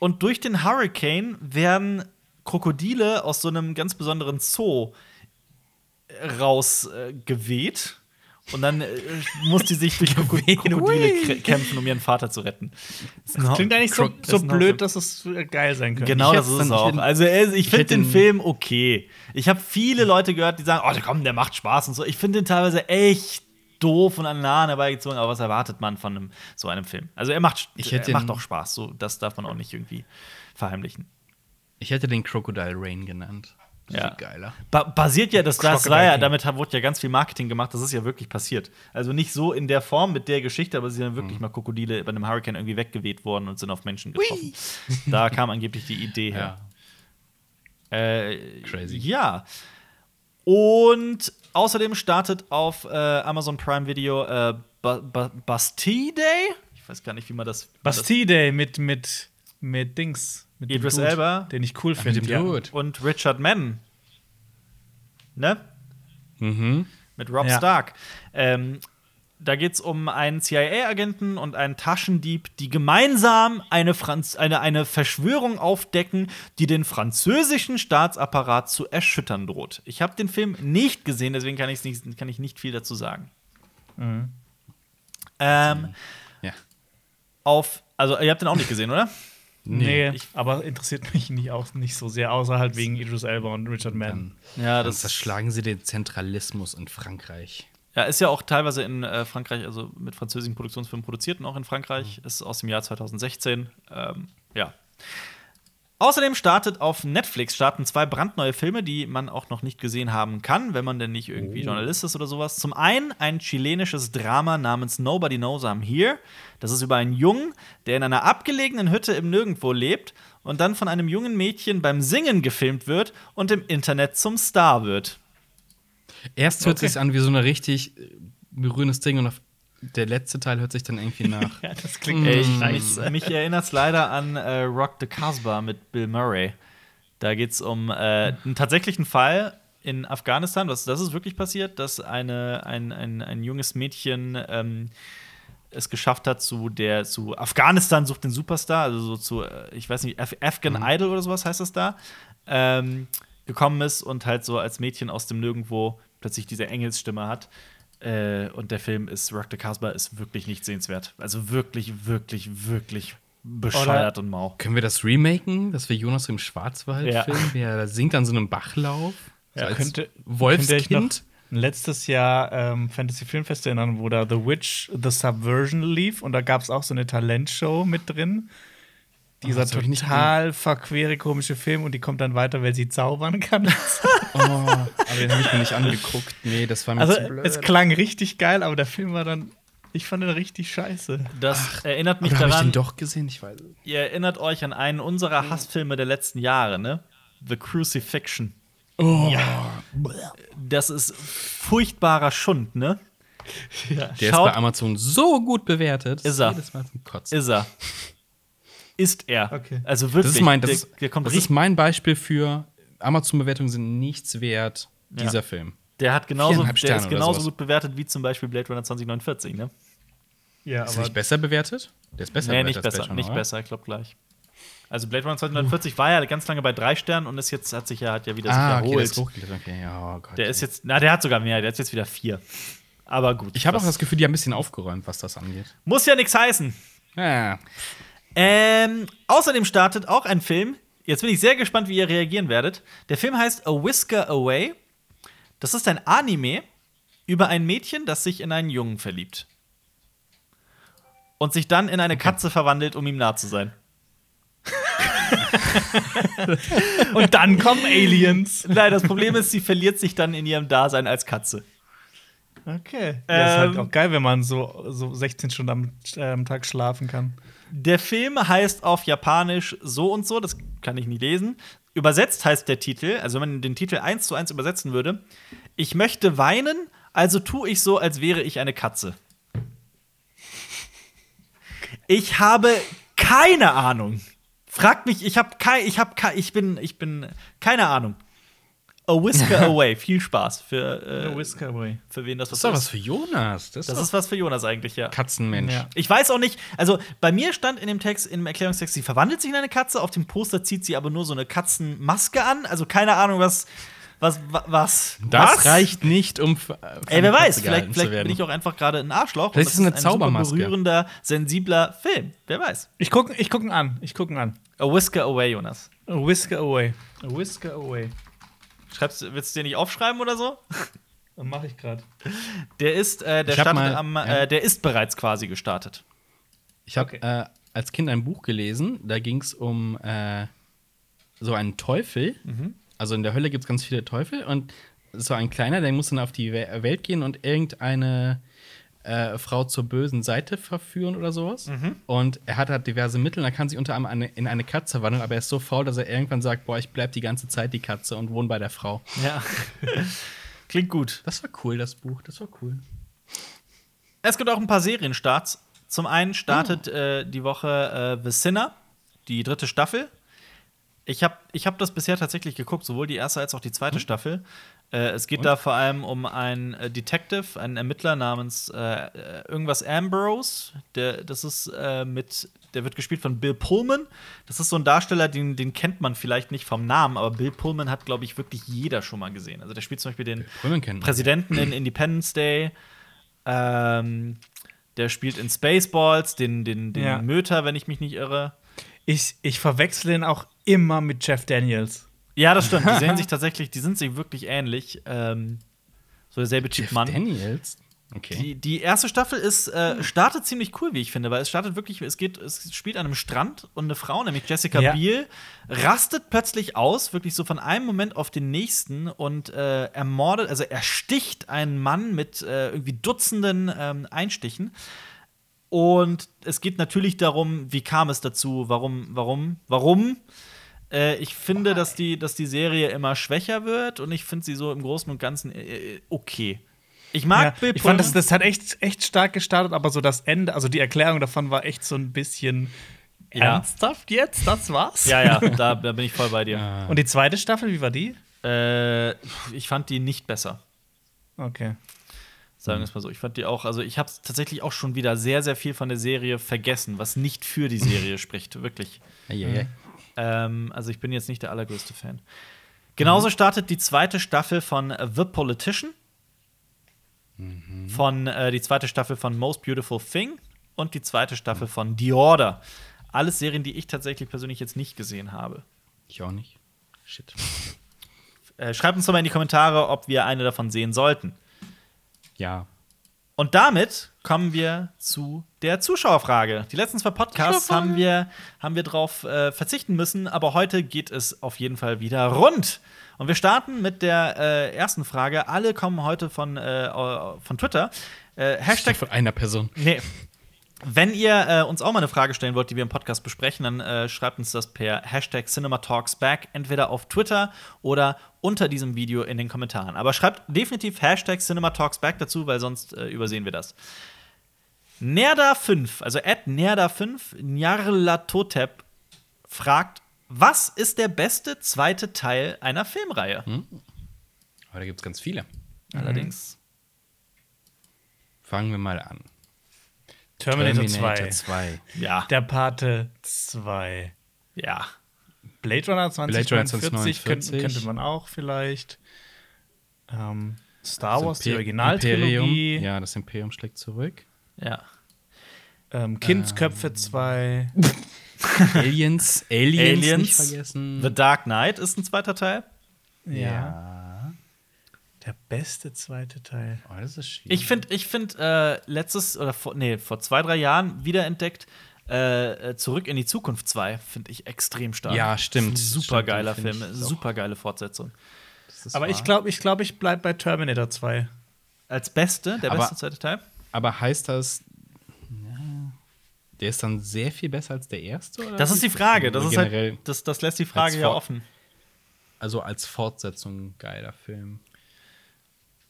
Und durch den Hurricane werden Krokodile aus so einem ganz besonderen Zoo rausgeweht. Und dann äh, muss die sich durch Kroko- Krokodile kämpfen, um ihren Vater zu retten. Das Klingt eigentlich so, so blöd, dass es äh, geil sein könnte. Genau, das ist es auch. Also ich finde den Film okay. Ich habe viele Leute gehört, die sagen, oh, komm, der macht Spaß und so. Ich finde den teilweise echt doof und an den Haaren herbeigezogen, aber was erwartet man von einem, so einem Film? Also er macht, er macht auch Spaß, so, das darf man auch nicht irgendwie verheimlichen. Ich hätte den Crocodile Rain genannt. Ja. geiler. Ba basiert ja, das, war ja, damit hat- wurde ja ganz viel Marketing gemacht, das ist ja wirklich passiert. Also nicht so in der Form mit der Geschichte, aber sie sind wirklich mal Krokodile bei einem Hurricane irgendwie weggeweht worden und sind auf Menschen getroffen. Da kam angeblich die Idee her. Äh, Crazy. Ja. Und außerdem startet auf äh, Amazon Prime Video äh, ba ba Bastille Day. Ich weiß gar nicht, wie man das. wie man das- Bastille Day mit, mit, mit Dings. Mit dem Idris Dude, Elba. Den ich cool finde. ja. Und Richard Madden. Ne? Mhm. mit Rob Ja. Stark. Ähm, da geht es um einen CIA-Agenten und einen Taschendieb, die gemeinsam eine, Franz eine, eine Verschwörung aufdecken, die den französischen Staatsapparat zu erschüttern droht. Ich habe den Film nicht gesehen, deswegen kann, ich's nicht, kann ich nicht viel dazu sagen. Mhm. Ähm, Ja. auf, also ihr habt den auch nicht gesehen, oder? Nee, Ich- aber interessiert mich nicht, auch nicht so sehr, außer halt wegen Idris Elba und Richard Madden. Ja, das zerschlagen sie den Zentralismus in Frankreich. Ja, ist ja auch teilweise in äh, Frankreich, also mit französischen Produktionsfirmen produziert und auch in Mhm. Frankreich. Ist aus dem Jahr 2016. Ähm, ja. Außerdem startet auf Netflix starten zwei brandneue Filme, die man auch noch nicht gesehen haben kann, wenn man denn nicht irgendwie Journalist ist oder sowas. Zum einen ein chilenisches Drama namens Nobody Knows I'm Here. Das ist über einen Jungen, der in einer abgelegenen Hütte im Nirgendwo lebt und dann von einem jungen Mädchen beim Singen gefilmt wird und im Internet zum Star wird. Erst hört Okay. sich an wie so ein richtig äh, berührendes Ding und auf der letzte Teil hört sich dann irgendwie nach. Ja, das klingt Ey, echt ich, nice. mich, erinnert es leider an äh, Rock the Casbah mit Bill Murray. Da geht es um äh, einen tatsächlichen Fall in Afghanistan. Das, das ist wirklich passiert, dass eine, ein, ein, ein junges Mädchen ähm, es geschafft hat, zu der zu Afghanistan sucht den Superstar, also so zu, äh, ich weiß nicht, Af Afghan Idol oder sowas heißt das da, ähm, gekommen ist und halt so als Mädchen aus dem Nirgendwo plötzlich diese Engelsstimme hat. Äh, und der Film ist Rock the Casbah ist wirklich nicht sehenswert. Also wirklich, wirklich, wirklich bescheuert und mau. Können wir das remaken, dass wir Jonas im Schwarzwald Ja. filmen? Wer singt an so einem Bachlauf? So Ja, als könnte- Wolfskind? könnte ich letztes Jahr ähm, Fantasy Filmfest erinnern, wo da The Witch, The Subversion lief und da gab es auch so eine Talentshow mit drin. Dieser hab nicht total verquere, komische Film und die kommt dann weiter, weil sie zaubern kann. Oh, aber den habe ich mir nicht angeguckt. Nee, das war mir also, zu blöd. es klang richtig geil, aber der Film war dann, ich fand den richtig scheiße. Das erinnert mich Oder habe ich daran, den doch gesehen? Ich weiß ihr erinnert euch an einen unserer Hassfilme der letzten Jahre, ne? The Crucifixion. Oh. Das ist furchtbarer Schund, ne? Ja. Der Schaut- ist bei Amazon so gut bewertet. Ist er. Jedes Mal zum Kotzen. Ist er. Ist er. Okay. Also wirklich. Das ist mein, das, der, ist, der kommt das ist mein Beispiel für Amazon-Bewertungen sind nichts wert, Ja. dieser Film. der hat genauso, der ist genauso gut bewertet wie zum Beispiel Blade Runner 2049, ne? Ja, Ist er nicht besser bewertet? Der ist besser nee, bewertet nicht als besser, Runner, nicht besser, ich glaube gleich. Also Blade Runner 2049 war ja ganz lange bei drei Sternen und ist jetzt hat sich ja hat ja wieder sich Ah, okay, der erholt. ist hochgeklettert. Okay, ja, oh Gott. der ist jetzt, na, der hat sogar mehr, der ist jetzt wieder vier. Aber gut. ich habe auch das Gefühl, die haben ein bisschen aufgeräumt, was das angeht. muss ja nichts heißen. Ja. Ähm, außerdem startet auch ein Film. Jetzt bin ich sehr gespannt, wie ihr reagieren werdet. Der Film heißt A Whisker Away. Das ist ein Anime über ein Mädchen, das sich in einen Jungen verliebt. Und sich dann in eine Katze verwandelt, um ihm nah zu sein. Und dann kommen Aliens. Nein, das Problem ist, sie verliert sich dann in ihrem Dasein als Katze. Okay. Das ist halt Ähm, auch geil, wenn man so, so 16 Stunden am, äh, am Tag schlafen kann. Der Film heißt auf Japanisch so und so, das kann ich nicht lesen. Übersetzt heißt der Titel, also wenn man den Titel eins zu eins übersetzen würde, ich möchte weinen, also tue ich so, als wäre ich eine Katze. Ich habe keine Ahnung. Fragt mich, ich habe kein, ich habe ich bin, ich bin keine Ahnung. A Whisker Away, viel Spaß für, äh, Whisker Away. für wen das Das was ist doch was ist. für Jonas. Das ist, Das ist was für Jonas eigentlich, ja. Katzenmensch. Ja. Ich weiß auch nicht, also bei mir stand in dem Text, in dem Erklärungstext, sie verwandelt sich in eine Katze, auf dem Poster zieht sie aber nur so eine Katzenmaske an, also keine Ahnung, was, was, wa- was. Das was? reicht nicht, um. Ey, wer weiß, vielleicht, vielleicht bin ich auch einfach gerade ein Arschloch. Vielleicht und ist eine ein super Zaubermaske. berührender, sensibler Film. Wer weiß. Ich gucke ich guck ihn an. Ich gucke ihn an. A Whisker Away, Jonas. A Whisker Away. A Whisker Away. Schreibst, willst du dir nicht aufschreiben oder so? Mache ich gerade. Der ist, äh, der startet mal- am, ja. äh, der ist bereits quasi gestartet. Ich habe Okay. äh, als Kind ein Buch gelesen, da ging es um äh, so einen Teufel. Mhm. Also in der Hölle gibt es ganz viele Teufel und so ein kleiner, der muss dann auf die We Welt gehen und irgendeine äh, Frau zur bösen Seite verführen oder sowas. Mhm. Und er hat halt diverse Mittel er kann sich unter anderem eine, in eine Katze wandeln, aber er ist so faul, dass er irgendwann sagt, boah, ich bleib die ganze Zeit die Katze und wohne bei der Frau. Ja. Klingt gut. Das war cool, das Buch, das war cool. Es gibt auch ein paar Serienstarts. Zum einen startet Oh. äh, die Woche äh, The Sinner, die dritte Staffel. Ich habe ich hab das bisher tatsächlich geguckt, sowohl die erste als auch die zweite Staffel. Äh, es geht. Und? da vor allem um einen äh, Detective, einen Ermittler namens äh, äh, irgendwas Ambrose. Der, das ist äh, mit, der wird gespielt von Bill Pullman. Das ist so ein Darsteller, den, den kennt man vielleicht nicht vom Namen, aber Bill Pullman hat, glaube ich, wirklich jeder schon mal gesehen. Also der spielt zum Beispiel den. Präsidenten in Independence Day. Ähm, der spielt in Spaceballs, den, den, den Ja. Möter, wenn ich mich nicht irre. Ich, ich verwechsel ihn auch immer mit Jeff Daniels. Ja, das stimmt. Die sehen sich tatsächlich, die sind sich wirklich ähnlich. Ähm, so derselbe Typ Jeff Mann. Daniels? Okay. Die, die erste Staffel ist, äh, startet ziemlich cool, wie ich finde, weil es startet wirklich, es geht, es spielt an einem Strand und eine Frau, nämlich Jessica Ja. Biel, rastet plötzlich aus, wirklich so von einem Moment auf den nächsten und äh, ermordet, also ersticht einen Mann mit äh, irgendwie Dutzenden ähm, Einstichen. Und es geht natürlich darum, wie kam es dazu, warum, warum, warum. Äh, ich finde, dass die, dass die Serie immer schwächer wird und ich finde sie so im Großen und Ganzen äh, okay. Ich mag Ja, Bill ich fand, das, das hat echt, echt stark gestartet, aber so das Ende, also die Erklärung davon war echt so ein bisschen Ja. ernsthaft jetzt. Das war's. Ja, ja, da, da bin ich voll bei dir. Und die zweite Staffel, wie war die? Äh, ich fand die nicht besser. Okay. Sagen wir es mal so. Ich fand die auch, also ich habe tatsächlich auch schon wieder sehr, sehr viel von der Serie vergessen, was nicht für die Serie spricht, wirklich. Eieiei. Ähm, also ich bin jetzt nicht der allergrößte Fan. Genauso startet die zweite Staffel von The Politician. Von äh, die zweite Staffel von Most Beautiful Thing und die zweite Staffel von The Order. Alles Serien, die ich tatsächlich persönlich jetzt nicht gesehen habe. Ich auch nicht. Shit. Äh, schreibt uns doch mal in die Kommentare, ob wir eine davon sehen sollten. Ja. Und damit kommen wir zu der Zuschauerfrage. Die letzten zwei Podcasts haben wir, haben wir darauf äh, verzichten müssen, aber heute geht es auf jeden Fall wieder rund. Und wir starten mit der äh, ersten Frage. Alle kommen heute von, äh, von Twitter. Äh, Hashtag von einer Person. Nee, wenn ihr äh, uns auch mal eine Frage stellen wollt, die wir im Podcast besprechen, dann äh, schreibt uns das per Hashtag CinemaTalksBack entweder auf Twitter oder unter diesem Video in den Kommentaren. Aber schreibt definitiv Hashtag CinemaTalksBack dazu, weil sonst äh, übersehen wir das. Nerda5, also at Nerda5, Nyarlathotep fragt, was ist der beste zweite Teil einer Filmreihe? Hm? Aber da gibt es ganz viele. Allerdings. Fangen wir mal an. Terminator, Terminator 2. 2. Ja. Der Pate 2. Ja. Blade Runner 2049 könnte, könnte man auch vielleicht. Ähm, Star Wars, die Originaltrilogie. Ja, das Imperium schlägt zurück. Ja. Ähm, Kindsköpfe 2. Aliens, Aliens, Aliens, nicht vergessen. The Dark Knight ist ein zweiter Teil. Ja. ja. Der beste zweite Teil. Oh, das ist schwierig. Ich finde, ich find, äh, letztes oder vor, nee, vor zwei, drei Jahren wiederentdeckt, äh, Zurück in die Zukunft 2, finde ich extrem stark. Ja, stimmt. Super geiler Film, super geile Fortsetzung. Aber wahr. ich glaube, ich, glaub, ich bleibe bei Terminator 2. Als beste, der aber, beste zweite Teil. Aber heißt das, ja, der ist dann sehr viel besser als der erste? Oder? Das ist die Frage. Das, ist halt, das, das lässt die Frage ja offen. Also als Fortsetzung geiler Film.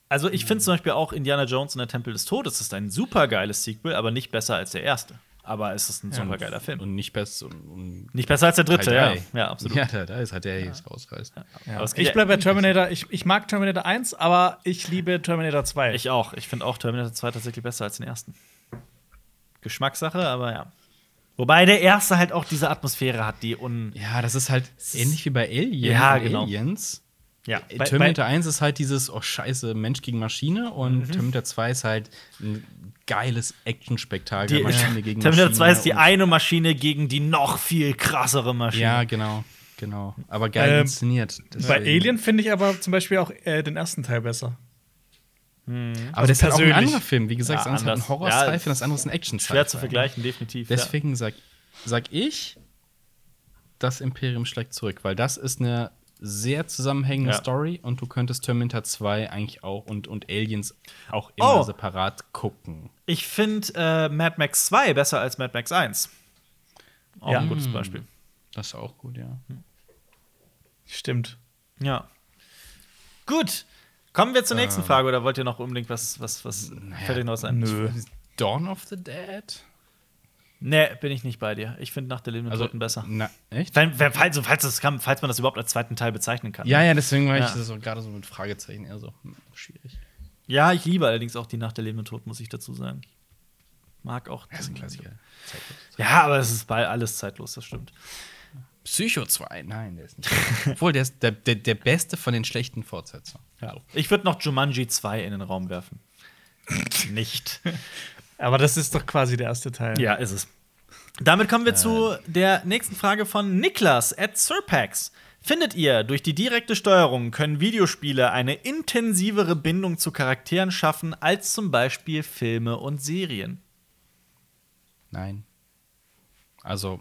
Also ich finde zum Beispiel auch Indiana Jones und der Tempel des Todes ist ein super geiles Sequel, aber nicht besser als der erste. Aber es ist ein ja, super geiler Film. Und nicht, best und, und nicht besser als der dritte, ja. ja. absolut. Ja, da, da ist halt der, der es rausreißt. Ja. Ich bleibe bei Terminator. Ich, ich mag Terminator 1, aber ich liebe Terminator 2. Ich auch. Ich finde auch Terminator 2 tatsächlich besser als den ersten. Geschmackssache, aber ja. Wobei der erste halt auch diese Atmosphäre hat, die un. Ja, das ist halt ähnlich wie bei Alien. Ja, genau. Aliens. Ja, bei, Terminator bei, 1 ist halt dieses, oh scheiße, Mensch gegen Maschine und mhm. Terminator 2 ist halt ein geiles Action-Spektakel. Maschine gegen Terminator Maschine 2 ist die eine Maschine gegen die noch viel krassere Maschine. Ja, genau. Genau. Aber geil ähm, inszeniert. Deswegen. Bei Alien finde ich aber zum Beispiel auch äh, den ersten Teil besser. Hm. Aber also das ist halt auch ein anderer Film. Wie gesagt, ja, das eine ist ein Horror-Sci-Fi, ja, das andere ist ein Action-Sci-Fi. Schwer zu vergleichen, definitiv. Deswegen ja. sag, sag ich, das Imperium schlägt zurück, weil das ist eine sehr zusammenhängende ja. Story und du könntest Terminator 2 eigentlich auch und, und Aliens auch immer oh. separat gucken. Ich finde äh, Mad Max 2 besser als Mad Max 1. Auch ja. ein gutes Beispiel. Das ist auch gut, ja. Stimmt. Ja. Gut. Kommen wir zur nächsten ähm. Frage oder wollt ihr noch unbedingt was, was, was naja, euch noch ein? Nö. Dawn of the Dead? Nee, bin ich nicht bei dir. Ich finde nach der lebenden also, Toten besser. Na, echt? Wenn, falls, falls, das kann, falls man das überhaupt als zweiten Teil bezeichnen kann. Ja, ja, deswegen war ja. ich das gerade so mit Fragezeichen eher so hm, schwierig. Ja, ich liebe allerdings auch die Nach der lebenden Toten, muss ich dazu sagen. Mag auch. Das ist ein Klassiker. Zeitlos. Ja, aber es ist bei alles zeitlos, das stimmt. Psycho 2, nein, der ist nicht. Obwohl, der ist der, der, der beste von den schlechten Fortsetzern. Ja. Ich würde noch Jumanji 2 in den Raum werfen. nicht. Aber das ist doch quasi der erste Teil. Ja, ist es. Damit kommen wir äh. zu der nächsten Frage von Niklas at Surpax. Findet ihr, durch die direkte Steuerung können Videospiele eine intensivere Bindung zu Charakteren schaffen als zum Beispiel Filme und Serien? Nein. Also,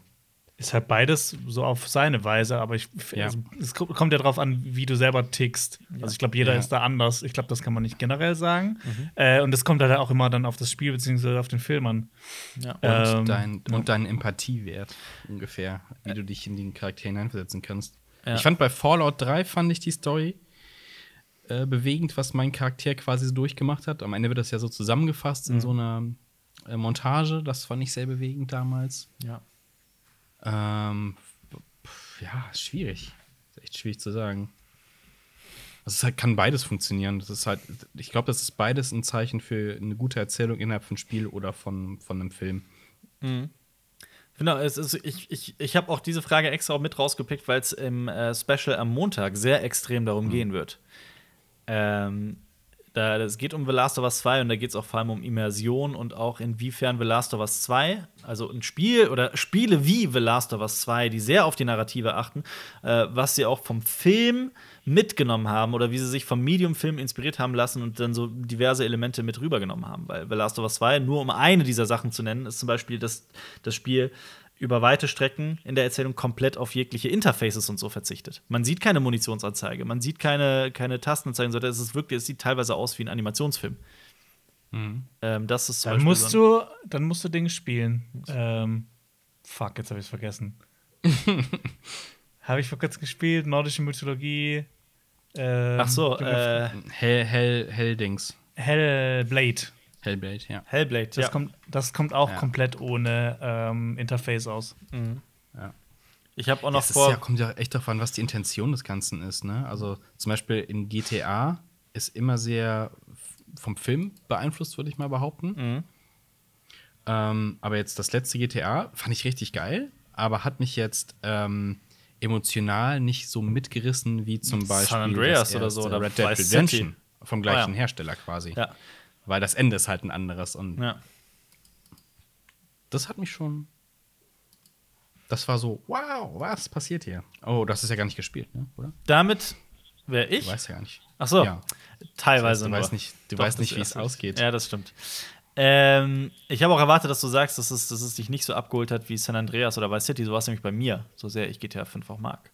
ist halt beides so auf seine Weise, aber ich, ja. also, es kommt ja darauf an, wie du selber tickst. Also ich glaube, jeder ja. ist da anders. Ich glaube, das kann man nicht generell sagen. Mhm. Äh, und es kommt halt auch immer dann auf das Spiel bzw. auf den Film an. Ja. Und, ähm, dein, und deinen Empathiewert ungefähr, wie du dich in den Charakter hineinversetzen kannst. Ich fand bei Fallout 3 fand ich die Story äh, bewegend, was mein Charakter quasi so durchgemacht hat. Am Ende wird das ja so zusammengefasst mhm. in so einer äh, Montage. Das fand ich sehr bewegend damals. Ja. Ähm, ja, schwierig. Ist echt schwierig zu sagen. Also es halt, kann beides funktionieren. Das ist halt, ich glaube, das ist beides ein Zeichen für eine gute Erzählung innerhalb von Spiel oder von, von einem Film. Mhm. Genau, es ist, ich, ich, ich habe auch diese Frage extra auch mit rausgepickt, weil es im äh, Special am Montag sehr extrem darum mhm. gehen wird. Ähm, Da, es geht um The Last of Us 2 und da geht es auch vor allem um Immersion und auch inwiefern The Last of Us 2, also ein Spiel oder Spiele wie The Last of Us 2, die sehr auf die Narrative achten, äh, was sie auch vom Film mitgenommen haben oder wie sie sich vom Medium-Film inspiriert haben lassen und dann so diverse Elemente mit rübergenommen haben. Weil The Last of Us 2, nur um eine dieser Sachen zu nennen, ist zum Beispiel das, das Spiel über weite Strecken in der Erzählung komplett auf jegliche Interfaces und so verzichtet. Man sieht keine Munitionsanzeige, man sieht keine, keine Tastenanzeigen, sondern es ist wirklich, es sieht teilweise aus wie ein Animationsfilm. Mhm. Ähm, das ist zum dann musst du, dann musst du Dinge spielen. Ähm, fuck, jetzt habe ich es vergessen. habe ich vor kurzem gespielt, nordische Mythologie. Ähm, Ach so, äh, Hell, Hell, Helldings. Hellblade. Hellblade, ja. Hellblade, das, ja. kommt, das kommt auch ja. komplett ohne ähm, Interface aus. Mhm. Ja. Ich habe auch noch das vor. Ja, kommt ja echt darauf an, was die Intention des Ganzen ist. Ne? Also zum Beispiel in GTA ist immer sehr vom Film beeinflusst, würde ich mal behaupten. Mhm. Ähm, aber jetzt das letzte GTA fand ich richtig geil, aber hat mich jetzt ähm, emotional nicht so mitgerissen wie zum Beispiel San Andreas oder so oder Red Dead Redemption vom gleichen oh, ja. Hersteller quasi. Ja. Weil das Ende ist halt ein anderes und ja. das hat mich schon. Das war so, wow, was passiert hier? Oh, das ist ja gar nicht gespielt, ne? oder? Damit wäre ich. Du weißt ja gar nicht. Ach so, ja. teilweise. Das heißt, du weißt nicht, du Doch, weißt nicht wie es ausgeht. Ja, das stimmt. Ähm, ich habe auch erwartet, dass du sagst, dass es, dass es dich nicht so abgeholt hat wie San Andreas oder Vice City. So war es nämlich bei mir, so sehr ich GTA 5 auch mag.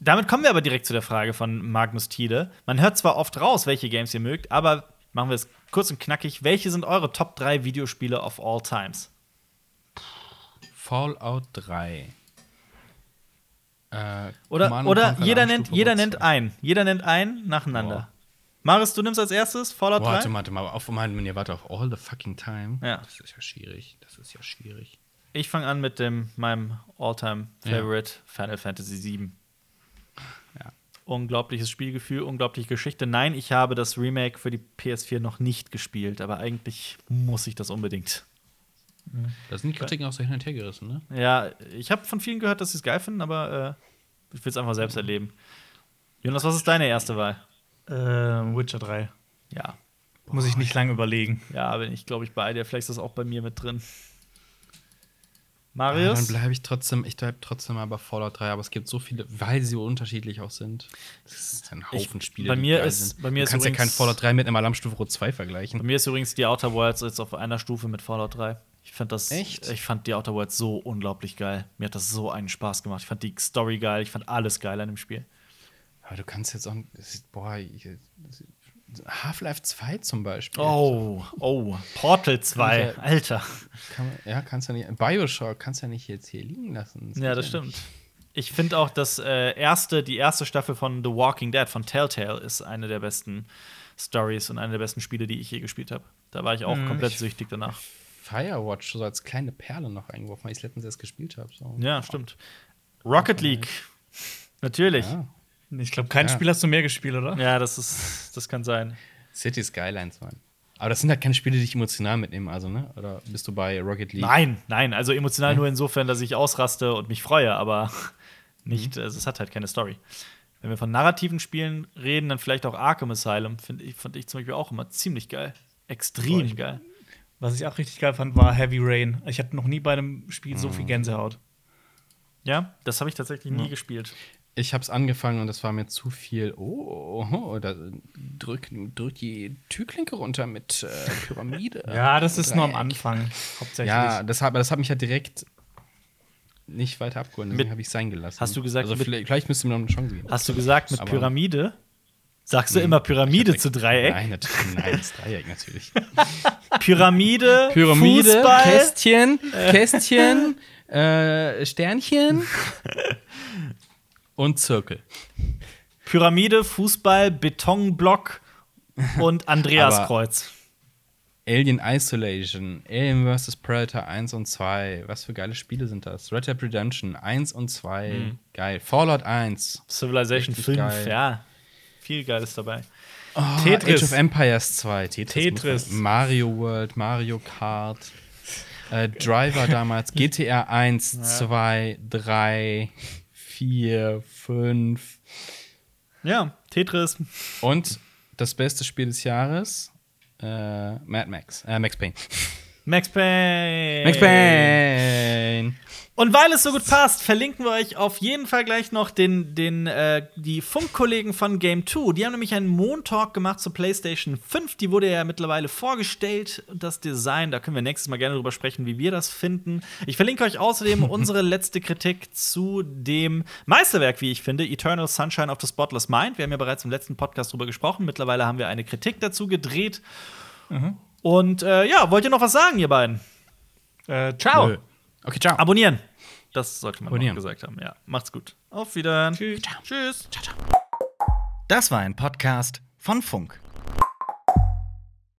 Damit kommen wir aber direkt zu der Frage von Magnus Thiele. Man hört zwar oft raus, welche Games ihr mögt, aber machen wir es kurz und knackig. Welche sind eure Top 3 Videospiele of all times? Fallout 3. Äh, oder oder jeder, nennt, jeder nennt einen. Jeder nennt einen nacheinander. Boah. Marius, du nimmst als erstes Fallout Boah, 3? Warte, warte mal, auf meinen, ihr warte auf All the fucking time. Ja. Das ist ja schwierig. Das ist ja schwierig. Ich fange an mit dem meinem Alltime Favorite ja. Final Fantasy VII. Unglaubliches Spielgefühl, unglaubliche Geschichte. Nein, ich habe das Remake für die PS4 noch nicht gespielt, aber eigentlich muss ich das unbedingt. Da sind die Kritiken auch so hin und her gerissen, ne? Ja, ich habe von vielen gehört, dass sie es geil finden, aber äh, ich will es einfach selbst erleben. Jonas, was ist deine erste Wahl? Äh, Witcher 3. Ja. Muss ich nicht lange überlegen. Ja, bin ich, glaube ich, bei dir. Vielleicht ist das auch bei mir mit drin. Marius? Ja, dann bleibe ich trotzdem, ich bleibe trotzdem aber Fallout 3, aber es gibt so viele, weil sie so unterschiedlich auch sind. Das ist ein Haufen ich, Spiele. Bei mir ist, bei mir du kannst übrigens, ja kein Fallout 3 mit einem Alarmstufe 2 vergleichen. Bei mir ist übrigens die Outer Worlds jetzt auf einer Stufe mit Fallout 3. Ich fand das, Echt? ich fand die Outer Worlds so unglaublich geil. Mir hat das so einen Spaß gemacht. Ich fand die Story geil, ich fand alles geil an dem Spiel. Aber du kannst jetzt auch, boah, Half-Life 2 zum Beispiel. Oh, oh, Portal 2, ja, Alter. Kann ja, kannst du nicht, Bioshock kannst du ja nicht jetzt hier liegen lassen. Das ja, das stimmt. Nicht. Ich finde auch, dass äh, erste, die erste Staffel von The Walking Dead von Telltale ist eine der besten Stories und eine der besten Spiele, die ich je gespielt habe. Da war ich auch hm, komplett ich süchtig danach. Firewatch so als kleine Perle noch eingeworfen, weil ich es letztens erst gespielt habe. So. Ja, stimmt. Rocket League. Natürlich. Ja. Ich glaube, kein ja. Spiel hast du mehr gespielt, oder? Ja, das ist, das kann sein. City Skylines, Mann. Aber das sind halt keine Spiele, die dich emotional mitnehmen, also, ne? Oder bist du bei Rocket League? Nein, nein, also emotional mhm. nur insofern, dass ich ausraste und mich freue, aber nicht, mhm. also es hat halt keine Story. Wenn wir von narrativen Spielen reden, dann vielleicht auch Arkham Asylum, finde ich, fand ich zum Beispiel auch immer ziemlich geil. Extrem Boah, geil. Was ich auch richtig geil fand, war Heavy Rain. Ich hatte noch nie bei einem Spiel so viel mhm. Gänsehaut. Ja, das habe ich tatsächlich nie gespielt ich habe es angefangen und es war mir zu viel. Oh, oh da drück, drück die Türklinke runter mit äh, Pyramide. ja, das ist nur am Anfang hauptsächlich. Ja, das hat, das hat mich ja direkt nicht weiter abgeholt, deswegen habe ich es sein gelassen. Hast du gesagt, also vielleicht, vielleicht müsste mir noch eine Chance geben. Hast du gesagt mit Pyramide? Sagst du immer Pyramide zu Dreieck? Nein, natürlich, nein, das Dreieck natürlich. Pyramide, Pyramide, Fußball. Kästchen, Kästchen, äh, Sternchen. Und Zirkel. Pyramide, Fußball, Betonblock und Andreaskreuz. Alien Isolation, Alien vs. Predator 1 und 2. Was für geile Spiele sind das? Red Dead Redemption 1 und 2. Mhm. Geil. Fallout 1. Civilization 5, geil. ja. Viel Geiles dabei. Oh, Tetris. Age of Empires 2. Tetris. Tetris. Mario World, Mario Kart. Äh, Driver damals. GTA 1, ja. 2, 3 vier, fünf. Ja, Tetris. Und das beste Spiel des Jahres, äh, Mad Max, äh, Max Payne. Max Payne. Max Payne. Und weil es so gut passt, verlinken wir euch auf jeden Fall gleich noch den, den, äh, die Funkkollegen von Game 2. Die haben nämlich einen Montalk gemacht zur PlayStation 5. Die wurde ja mittlerweile vorgestellt, das Design. Da können wir nächstes Mal gerne drüber sprechen, wie wir das finden. Ich verlinke euch außerdem unsere letzte Kritik zu dem Meisterwerk, wie ich finde, Eternal Sunshine of the Spotless Mind. Wir haben ja bereits im letzten Podcast drüber gesprochen. Mittlerweile haben wir eine Kritik dazu gedreht. Mhm. Und äh, ja, wollt ihr noch was sagen, ihr beiden? Äh, ciao. Nö. Okay, ciao. Abonnieren. Das sollte man Abonnieren. noch gesagt haben. Ja, macht's gut. Auf Wiedersehen. Tschüss. Ciao. Tschüss. Ciao, ciao. Das war ein Podcast von Funk.